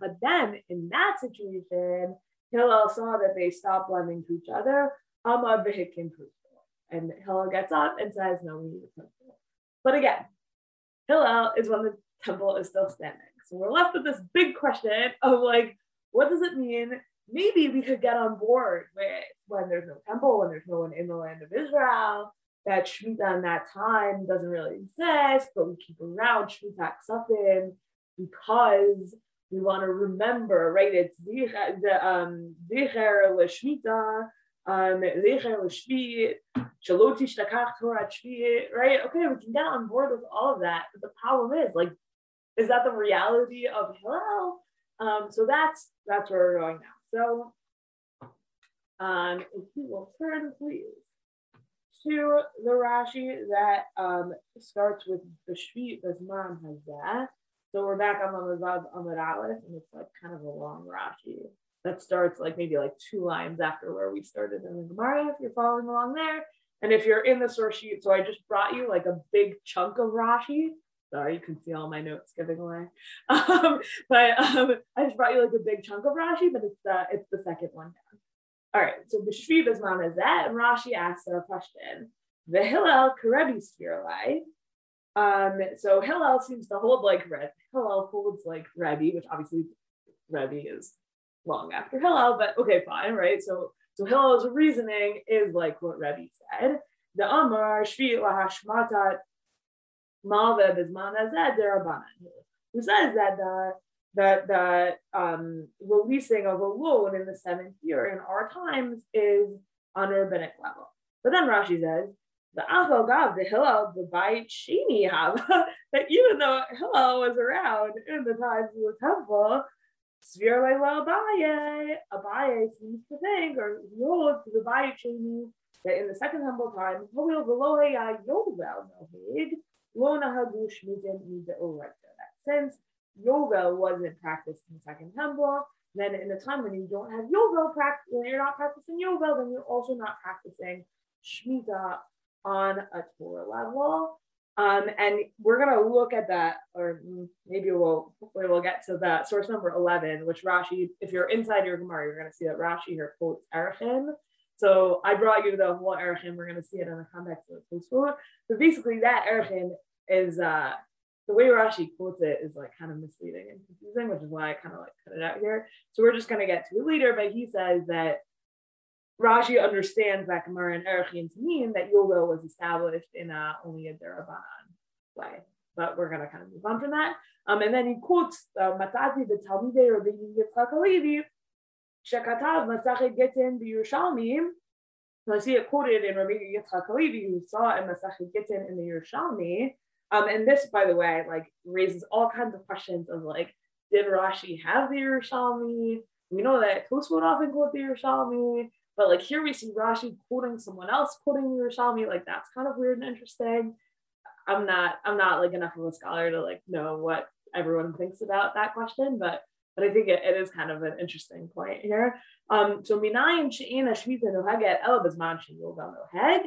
But then, in that situation, Hillel saw that they stopped blending to each other. And Hillel gets up and says, No, we need a temple. But again, Hillel is when the temple is still standing. So we're left with this big question of like, what does it mean? Maybe we could get on board with when there's no temple, when there's no one in the land of Israel, that Shemitah in that time doesn't really exist, but we keep around Shemitah Ksafim because we want to remember, right? It's the um Zicher l'Shmita, um right? Okay, we can get on board with all of that. But the problem is, like, is that the reality of Hillel? Um, so that's that's where we're going now. So um, if you will turn, please, to the Rashi that um, starts with the Shvi Bezman Hazeh. So we're back on the Mazab Amud Aleph, and it's like kind of a long Rashi that starts like maybe like two lines after where we started in the Gemara, if you're following along there. And if you're in the source sheet, so I just brought you like a big chunk of Rashi. Sorry, you can see all my notes giving away. Um, but um, I just brought you like a big chunk of Rashi, but it's the it's the second one down. All right, so B'shvi Bezman is that, and Rashi asks a question. The Hillel Karebi Spiralai, um, so Hillel seems to hold like Rebbe. Hillel holds like Rebbe, which obviously Rebbe is long after Hillel, but okay, fine, right? So so Hillel's reasoning is like what Rebbe said. The Amar Shvi Lahashmatat Malve Bisman Azed Derabanan. Who says that the the, the um, releasing of a loan in the seventh year in our times is on a rabbinic level. But then Rashi says, the Gav, the Hillel, the Bait Shini have that even though Hillel was around in the times of the temple, Svir Leila Abaye, Abaye seems to think, or to the Bait Shini, that in the second temple time, Holil Velohe Yovel Nohig, Lona Hagush Mizim Mida That since Yovel wasn't practiced in the second temple, then in a time when you don't have Yovel practice, when you're not practicing Yovel, then you're also not practicing Shemitah on a Torah level. Um, and we're going to look at that, or maybe we'll hopefully we'll get to that source number 11, which Rashi, if you're inside your Gemara, you're going to see that Rashi here quotes Erechim. So I brought you the whole Erechim. We're going to see it in the context of the Tosfot. So basically, that Erechim is uh, the way Rashi quotes it is like kind of misleading and confusing, which is why I kind of like cut it out here. So we're just going to get to it later. But he says that Rashi understands that Gemara and Erechin to mean that Yovel was established in a, only a Derabanan way. But we're going to kind of move on from that. Um, and then he quotes uh, Matati the Talmidei Rabbi Yitzchak Halevi, Shekatav Masachet Gittin B'Yerushalmi. So I see it quoted in Rabbi Yitzchak Halevi, who saw in Masachet Gittin in the Yerushalmi. Um, and this, by the way, like raises all kinds of questions of like, did Rashi have the Yerushalmi? We know that Tosfot often quote the Yerushalmi. But like here we see Rashi quoting someone else quoting Yerushalmi, like that's kind of weird and interesting. I'm not I'm not like enough of a scholar to like know what everyone thinks about that question, but but I think it, it is kind of an interesting point here. Um, so minayim she'ina shmita nohaget elabazman she'yovel noheg.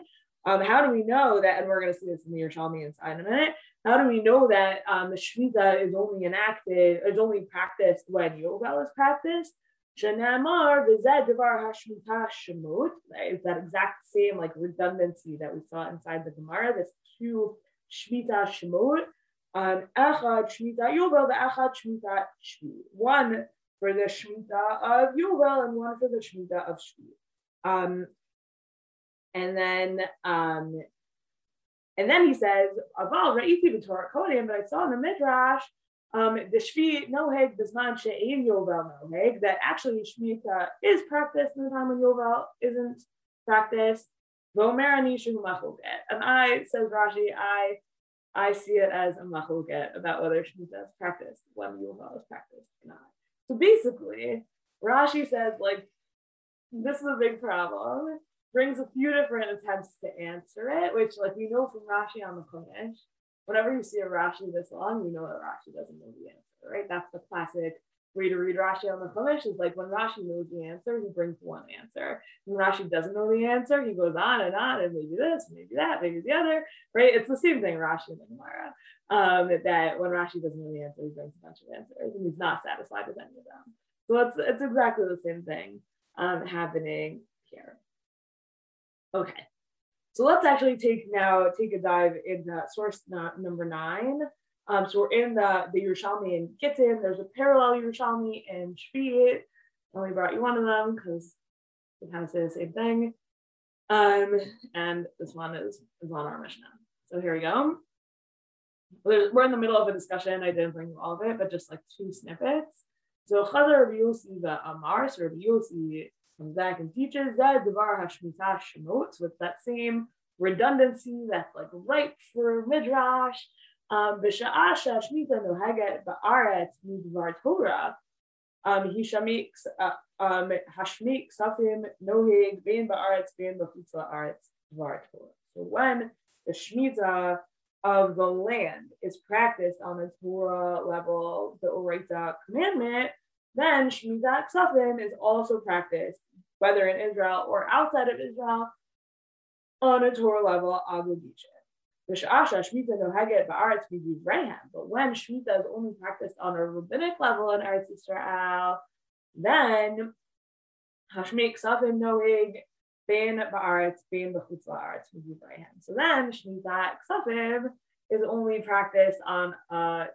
Um, how do we know that, and we're going to see this in the Yerushalmi inside in a minute, how do we know that um, the Shemitah is only enacted, is only practiced when Yovel is practiced? Shanamar devar hashmita shemot. It's that exact same like redundancy that we saw inside the Gemara. This two shmita shemot. Um, echad shmita yovel, the echad shmita shvi. One for the shmita of yovel and one for the shmita of shvi. Um, and then um, and then he says, Aval ra'iti b'torah kodim, but I saw in the midrash Um, the Shvi Noheg Bisman She'im Yovel Noheg, that actually Shemitah is practiced in the time when Yovel isn't practiced. And I, says Rashi, I I see it as a machoget about whether Shemitah is practiced when Yovel is practiced or not. So basically, Rashi says, like, this is a big problem. brings a few different attempts to answer it, which like we know from Rashi on the Chumash, whenever you see a Rashi this long, you know that Rashi doesn't know the answer, right? That's the classic way to read Rashi on the Chumash is like when Rashi knows the answer, he brings one answer. When Rashi doesn't know the answer, he goes on and on and maybe this, maybe that, maybe the other, right? It's the same thing Rashi and Gemara. Um, that when Rashi doesn't know the answer, he brings a bunch of answers and he's not satisfied with any of them. So it's it's exactly the same thing um, happening here. Okay, so let's actually take now take a dive into source number nine. Um, so we're in the the Yerushalmi and Gittin. There's a parallel Yerushalmi and Shvi'it. I only brought you one of them because they kind of say the same thing. Um, and this one is, is on our Mishnah. So here we go. We're in the middle of a discussion. I didn't bring you all of it, but just like two snippets. So Chazar Rabbi Yossi the Amar, so Rabbi comes back and teaches that Devar Hashmitah Shemot, with that same redundancy that's like right for Midrash. Um, B'sha'asha Shmita nohaget ba'aretz midvar Torah. Um, he shamiks uh, um, hashmik safim nohig bein ba'aretz bein b'chutz la'aretz dvar Torah. So when the Shemitah of the land is practiced on the Torah level, the Oraita commandment, then Shemitah Ksafim is also practiced, whether in Israel or outside of Israel, on a Torah level obligation. But when Shemitah is only practiced on a rabbinic level in Eretz Israel, then Hashmik Ksafim Noeg Bein ba'aretz, bein b'chutz So then Shemitah Ksafim is only practiced on a,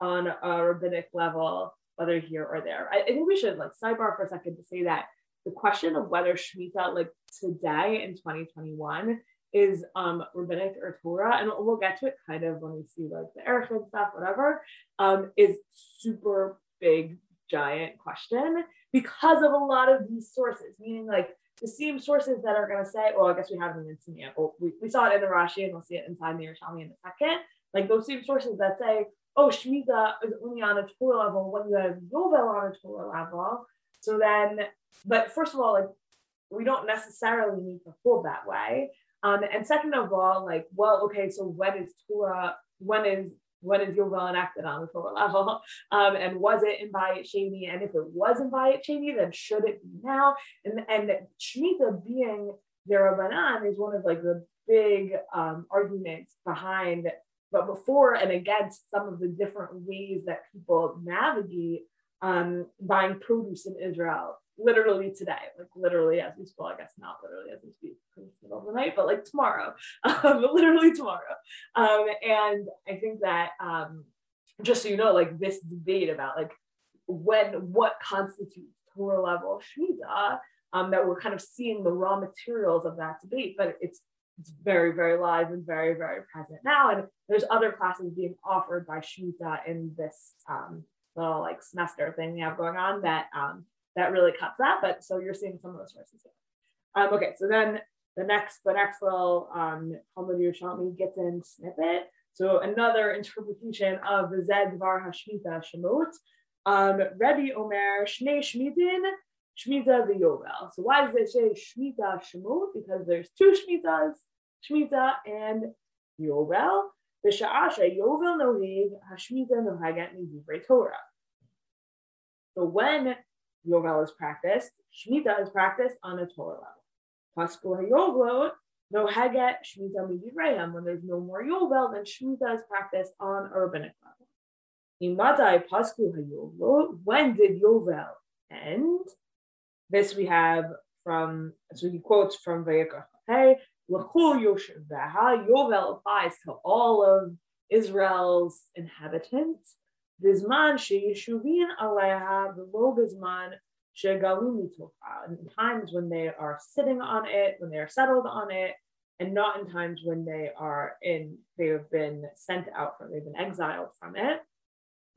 on a rabbinic level, whether here or there. I, I, think we should like sidebar for a second to say that the question of whether Shemitah like today in 2021 is um rabbinic or Torah, and we'll get to it kind of when we see like the Erechim stuff, whatever, um, is super big, giant question because of a lot of these sources, meaning like the same sources that are going to say, well, I guess we haven't even seen it. Well, we, we saw it in the Rashi and we'll see it inside the Yerushalmi in a second. Like those same sources that say, oh, Shemitah is only on a Torah level when you have Yovel on a Torah level. So then, but first of all, like we don't necessarily need to hold that way. Um, and second of all, like, well, okay, so when is Torah, when is when is Yovel enacted on the Torah level? Um, and was it in Bayit Sheni? And if it was in Bayit Sheni, then should it be now? And and Shemitah being Zerabanan is one of like the big um, arguments behind, but before and against some of the different ways that people navigate um, buying produce in Israel literally today, like literally as we speak, I guess not literally as we speak the middle of the night, but like tomorrow, um, literally tomorrow. Um, and I think that um, just so you know, like this debate about like when what constitutes Torah level Shemitah, um, that we're kind of seeing the raw materials of that debate, but it's it's very, very live and very, very present now. And there's other classes being offered by Shemitah in this um, little like semester thing we have going on that um, that really cuts that. But so you're seeing some of those sources. Um, okay, so then the next the next little um, Yerushalmi gets in snippet. So another interpretation of the Zed Var Hashmita Shemot. Um, Rebbe Omer Shnei Shmitin Shmita the Yovel. So why does it say Shmita Shemot? Because there's two Shmitas, Shmita and Yovel. The Sha'asha Yovel Nohig Hashmita Nohagat Midivrei Torah. So when Yovel is practiced, Shemitah is practiced on a Torah level. Pasku HaYovel, no Haget, Shemitah Midivrayim. When there's no more Yovel, then Shemitah is practiced on a rabbinic level. Imadai Pasku HaYovel, when did Yovel end? This we have from, so he quotes from Vayikra Hey, L'chul Yovel applies to all of Israel's inhabitants. בזמן שישובים עליה ולא בזמן שגלו מתוכה. In times when they are sitting on it, when they are settled on it, and not in times when they are in, they have been sent out from, they've been exiled from it.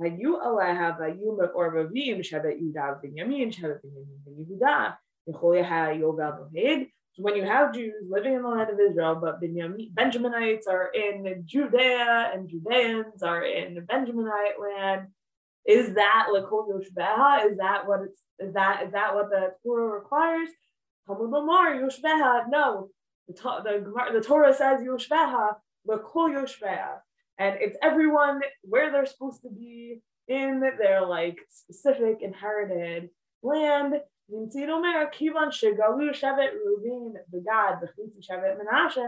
היו עליה והיו מעורבבים שבט יהודה ובנימין, שבט בנימין ויהודה, יכול היה יובל נוהג, so when you have Jews living in the land of Israel, but Benjaminites are in Judea and Judeans are in Benjaminite land, is that Lakol Yoshbeha? Is that what it's is that is that what the Torah requires? Talmud Lomar Yoshveha. No, the, the, the Torah says Yoshveha, Lekol Yoshveha. And it's everyone where they're supposed to be in their like specific inherited land. ונציד אומר, כיוון שגלו שבט ראובן וגד וחצי שבט מנשה,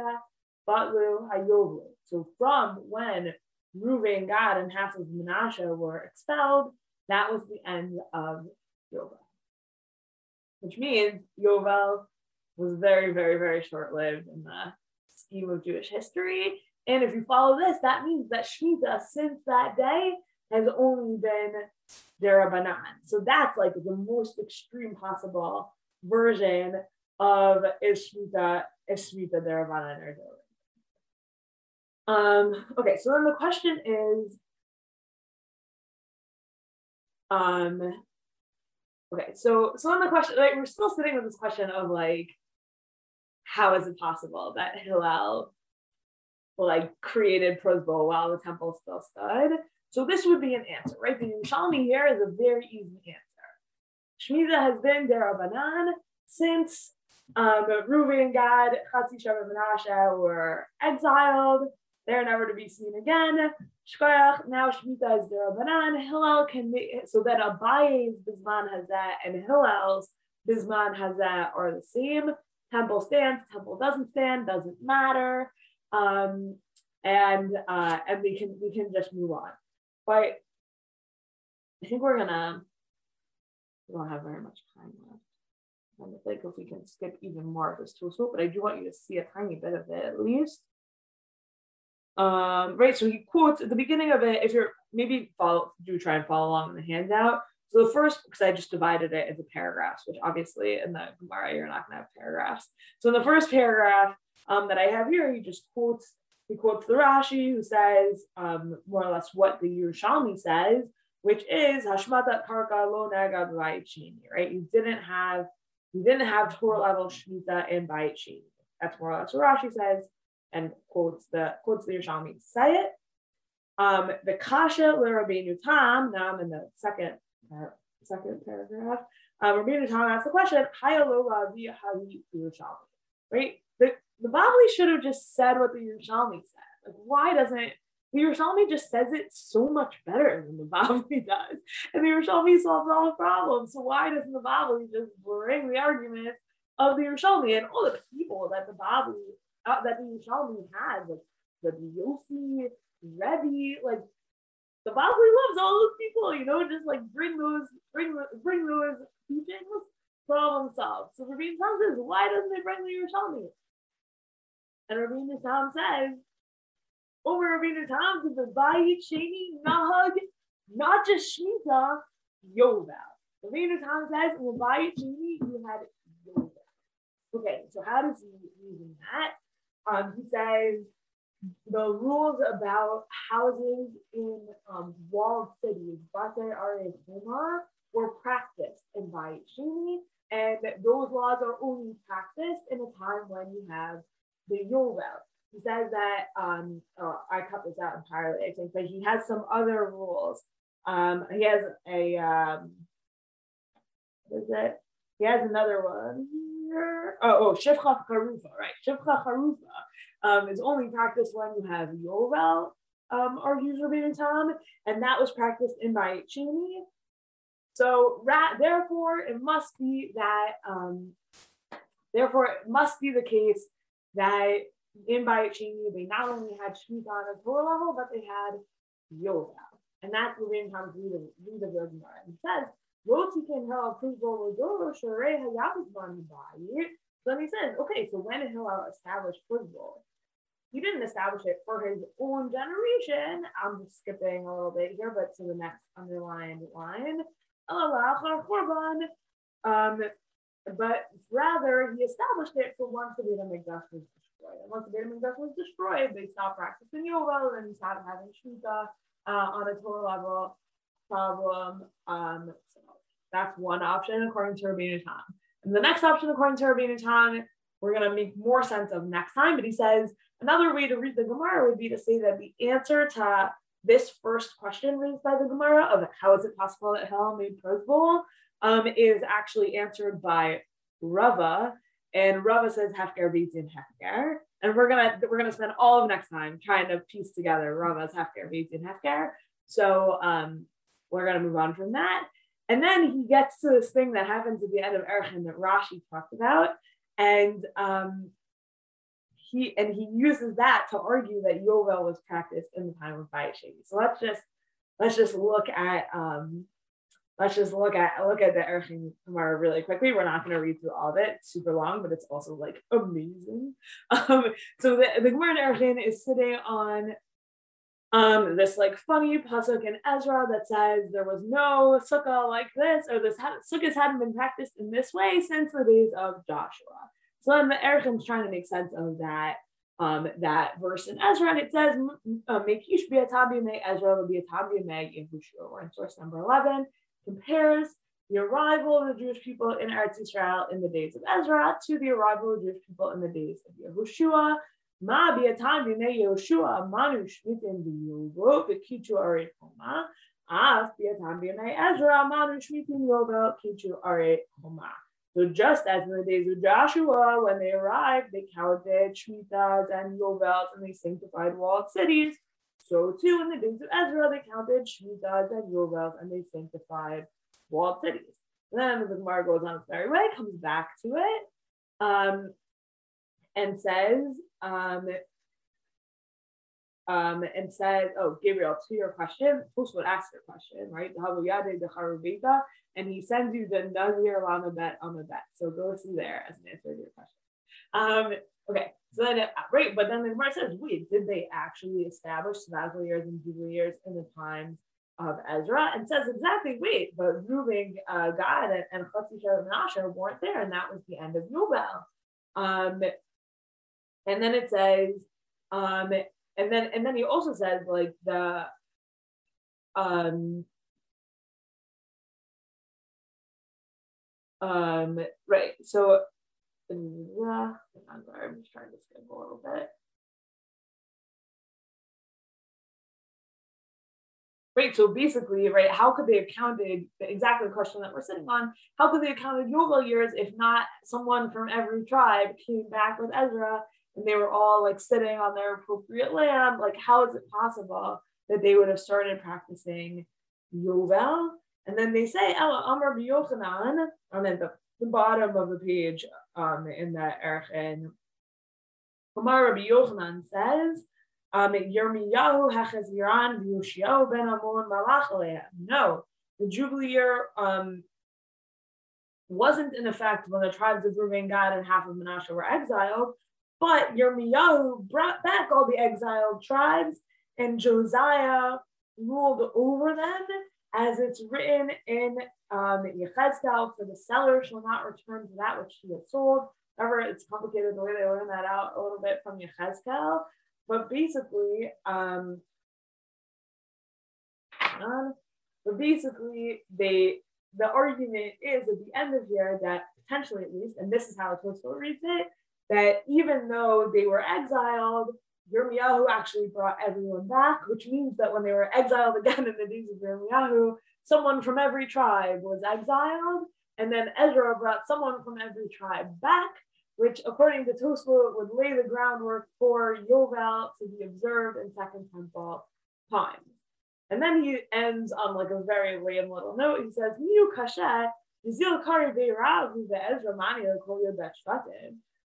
בטלו היובלו. So from when Reuven, Gad, and half of Menashe were expelled, that was the end of Yovel. Which means Yovel was very, very, very short lived in the scheme of Jewish history. And if you follow this, that means that Shemitah since that day has only been Derabanan. So that's like the most extreme possible version of is Shemitah, is Shemitah Derabanan or. Um, okay, so then the question is, um, okay, so so then the question, like we're still sitting with this question of like, how is it possible that Hillel like created Prozbul while the temple still stood? So this would be an answer, right? The Yerushalmi here is a very easy answer. Shemitah has been Derabanan since um, Reuven, Gad, Chatzi Shabbat Menashe were exiled they're never to be seen again. Shkoyach, now Shemitah is the Rabbanan. Hillel can so then Abaye's Bisman has that, and Hillel's Bisman has that are the same. Temple stands, temple doesn't stand, doesn't matter. Um, and uh, and we can we can just move on. But I think we're gonna we don't have very much time left. I'm think if we can skip even more of this tool but I do want you to see a tiny bit of it at least. Um, right, so he quotes at the beginning of it, if you're maybe follow, do try and follow along in the handout. So the first, because I just divided it into paragraphs, which obviously in the Gemara, you're not gonna have paragraphs. So in the first paragraph um, that I have here, he just quotes, he quotes the Rashi who says um, more or less what the Yerushalmi says, which is Hashmatat Karka Lo Nagad right? You didn't have, you didn't have Torah level Shemitah in Bayit Sheni. That's more or less what Rashi says and quotes the quotes the Yerushalmi to say it. Um, the kasha l'Rabbeinu Tam. Now I'm in the second uh, second paragraph. Um, Rabbeinu Tam asks the question: Hayalola. Right. The Bavli should have just said what the Yerushalmi said. Like, why doesn't the Yerushalmi just says it so much better than the Bavli does, and the Yerushalmi solves all the problems. So why doesn't the Bavli just bring the argument of the Yerushalmi and all the people that the Bavli uh, that the Yerushalmi had, like the Yossi, Rebbe, like the Bavli loves all those people, you know, just like bring those, bring bring those teachings, problem solved. So Rabbi Tam says, why doesn't it bring the Yerushalmi? And Rabbi Tam says, over Rabbi Tam to the Bayit Sheni Nahag, not just Shmita, Yovel. Rabbi Tam says, in the Bayit Sheni, you had Yovel. Okay, so how does he use that? Um, he says the rules about houses in um, walled cities, Bate Are were practiced in Bayit Sheni, and those laws are only practiced in a time when you have the Yovel. He says that um, oh, I cut this out entirely, I think, but he has some other rules. Um, he has a um, what is it? He has another one. Oh, oh, Shifcha Charufa, right? Shifcha Charufa um, is only practiced when you have Yovel um, or being time, and that was practiced in Bayit Sheni. So, ra- therefore, it must be that, um, therefore, it must be the case that in Bayit Sheni, they not only had Shemitah on a Torah level, but they had Yovel. And that's the Ram Tom's read the Gemara. And says, so then he says, okay, so when did Hillel establish Prozbul? He didn't establish it for his own generation. I'm just skipping a little bit here, but to the next underlined line. Um, but rather, he established it for once the Beit HaMikdash was destroyed. And once the Beit HaMikdash was destroyed, they stopped practicing Yovel and stopped having Shmita uh, on a Torah level problem. Um, so that's one option according to Rabbeinu Tam. And the next option, according to Rabbeinu Tam, we're going to make more sense of next time. But he says another way to read the Gemara would be to say that the answer to this first question raised by the Gemara of how is it possible that Hillel made Prozbul um, is actually answered by Rava. and Rava says Hefker Beit Din Hefker. And we're gonna we're gonna spend all of next time trying to piece together Rava's Hefker Beit Din Hefker. So um, we're gonna move on from that. And then he gets to this thing that happens at the end of Erchin that Rashi talked about. And um, he and he uses that to argue that Yovel was practiced in the time of Bayit So let's just let's just look at um, let's just look at look at the Erchin Gemara really quickly. We're not going to read through all of it, super long, but it's also like amazing. Um, so the, the Gemara is sitting on um, this like funny pasuk in Ezra that says there was no sukkah like this, or this had, sukkahs hadn't been practiced in this way since the days of Joshua. So then the Erechim's trying to make sense of that um, that verse in Ezra, and it says, "Mekish bi'atabi me Ezra bi'atabi me Yehushua." We're in source number eleven. Compares the arrival of the Jewish people in Eretz Israel in the days of Ezra to the arrival of Jewish people in the days of Yehoshua. Ma bi'atabi me Yehoshua manu shmitim b'yovo v'kichu arei homa. Af bi'atabi me Ezra manu shmitim yovel kichu arei homa. So just as in the days of Joshua, when they arrived, they counted Shemitahs and Yovels and they sanctified walled cities. So too in the days of Ezra, they counted Shemitahs and Yovels and they sanctified walled cities. And then the Gemara goes on its merry way, comes back to it, um, and says, um, um, and says, oh, Gabriel, to your question, would ask your question, right? And he sends you the Nazir Lamabet bet. On the bet. So go see there as an answer to your question. Um, okay, so then, it, right, but then the Gemara says, wait, did they actually establish sabbatical years and jubilee years in the times of Ezra? And says exactly, wait, but Reuben, uh, Gad, and, and Chatzisha and Menashe weren't there, and that was the end of Yovel. Um, and then it says, um, and then and then he also says like the um um right so yeah I'm sorry, I'm just trying to skip a little bit Right. So basically, right, how could they have counted exactly the question that we're sitting on? How could they have counted Yovel years if not someone from every tribe came back with Ezra and they were all like sitting on their appropriate land. Like, how is it possible that they would have started practicing Yovel? And then they say, oh, Amr Yochanan, I'm at the, the bottom of the page um, in that Erchen. Amar Rabbi Yochanan says, um, No, the Jubilee year um, wasn't in effect when the tribes of Reuben, Gad, and half of Manasseh were exiled, but Yirmiyahu brought back all the exiled tribes, and Josiah ruled over them, as it's written in um, Yechezkel, for the seller shall not return to that which he has sold. However, it's complicated the way they learn that out a little bit from Yechezkel. But basically, um, but basically, they the argument is at the end of here that potentially at least, and this is how Tosfot reads it, that even though they were exiled, Yirmiyahu actually brought everyone back, which means that when they were exiled again in the days of Yirmiyahu, someone from every tribe was exiled, and then Ezra brought someone from every tribe back, which according to Tosfot would lay the groundwork for Yovel to be observed in Second Temple times. And then he ends on like a very lame little note. He says, "Miu kashet, Ezra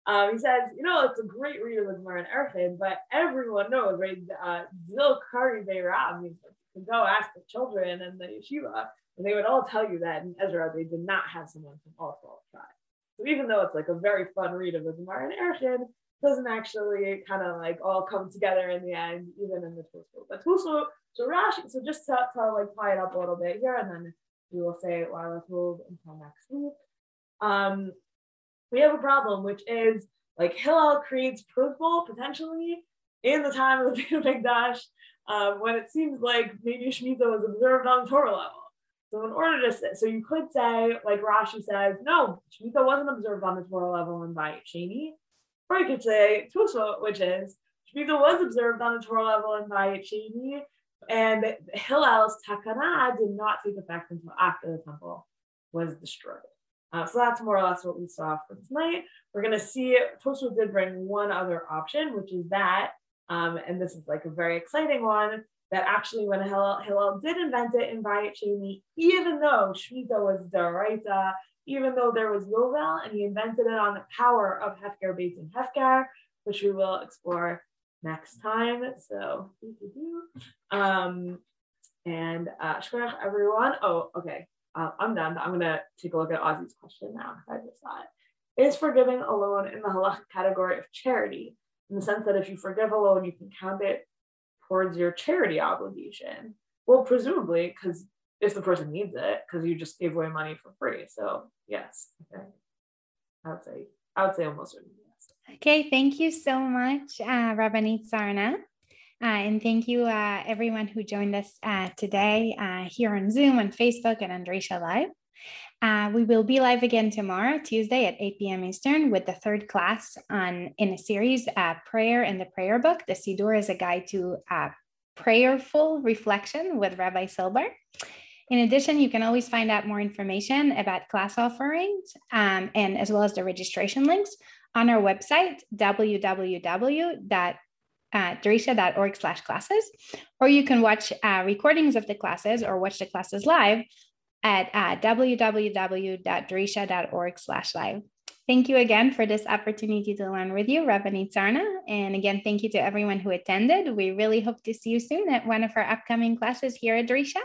um, he says, you know, it's a great read of the Gemara and Erchin, but everyone knows, right? Uh, Zil Kari like, you can go ask the children and the yeshiva, and they would all tell you that in Ezra they did not have someone from all 12 tribes. So even though it's like a very fun read of the Gemara and Erchin, doesn't actually kind of like all come together in the end, even in the Tosfot. But Tosfot, so Rashi, so just to, to like tie it up a little bit here, and then we will say why let's move until next week. Um, we have a problem, which is like Hillel creates prozbul potentially in the time of the Beit Mikdash, um, when it seems like maybe Shemitah was observed on Torah level. So in order to say, so you could say, like Rashi says, no, Shemitah wasn't observed on the Torah level in Bayit Sheni. Or you could say Tosfot, which is Shemitah was observed on the Torah level in Bayit Sheni, and Hillel's takana did not take effect until after the temple was destroyed. Uh, so that's more or less what we saw for tonight. We're going to see Tosfot did bring one other option, which is that, um, and this is like a very exciting one, that actually when Hillel, Hillel did invent it in Bayit Sheni, even though Shemitah was Daraita, even though there was Yovel, and he invented it on the power of Hefker Beit and Hefker, which we will explore next time. So, um, and uh, everyone. Oh, okay uh, I'm done. I'm gonna take a look at Ozzy's question now. I just saw it. Is forgiving a loan in the halachic category of charity, in the sense that if you forgive a loan, you can count it towards your charity obligation? Well, presumably, because if the person needs it, because you just gave away money for free. So yes, okay. I would say I would say almost certainly yes. Okay, thank you so much, uh, Rabbanit Sarna. Uh, and thank you, uh, everyone who joined us uh, today uh, here on Zoom, on Facebook, and on Drisha Live. Uh, we will be live again tomorrow, Tuesday at 8 p.m. Eastern, with the third class on in a series, uh, Prayer in the Prayer Book. The Siddur is a guide to prayerful reflection with Rabbi Silber. In addition, you can always find out more information about class offerings um, and as well as the registration links on our website, www at drisha.org slash classes, or you can watch uh, recordings of the classes or watch the classes live at uh, www.drisha.org slash live. Thank you again for this opportunity to learn with you, Rabbanit Sarna. And again, thank you to everyone who attended. We really hope to see you soon at one of our upcoming classes here at Drisha.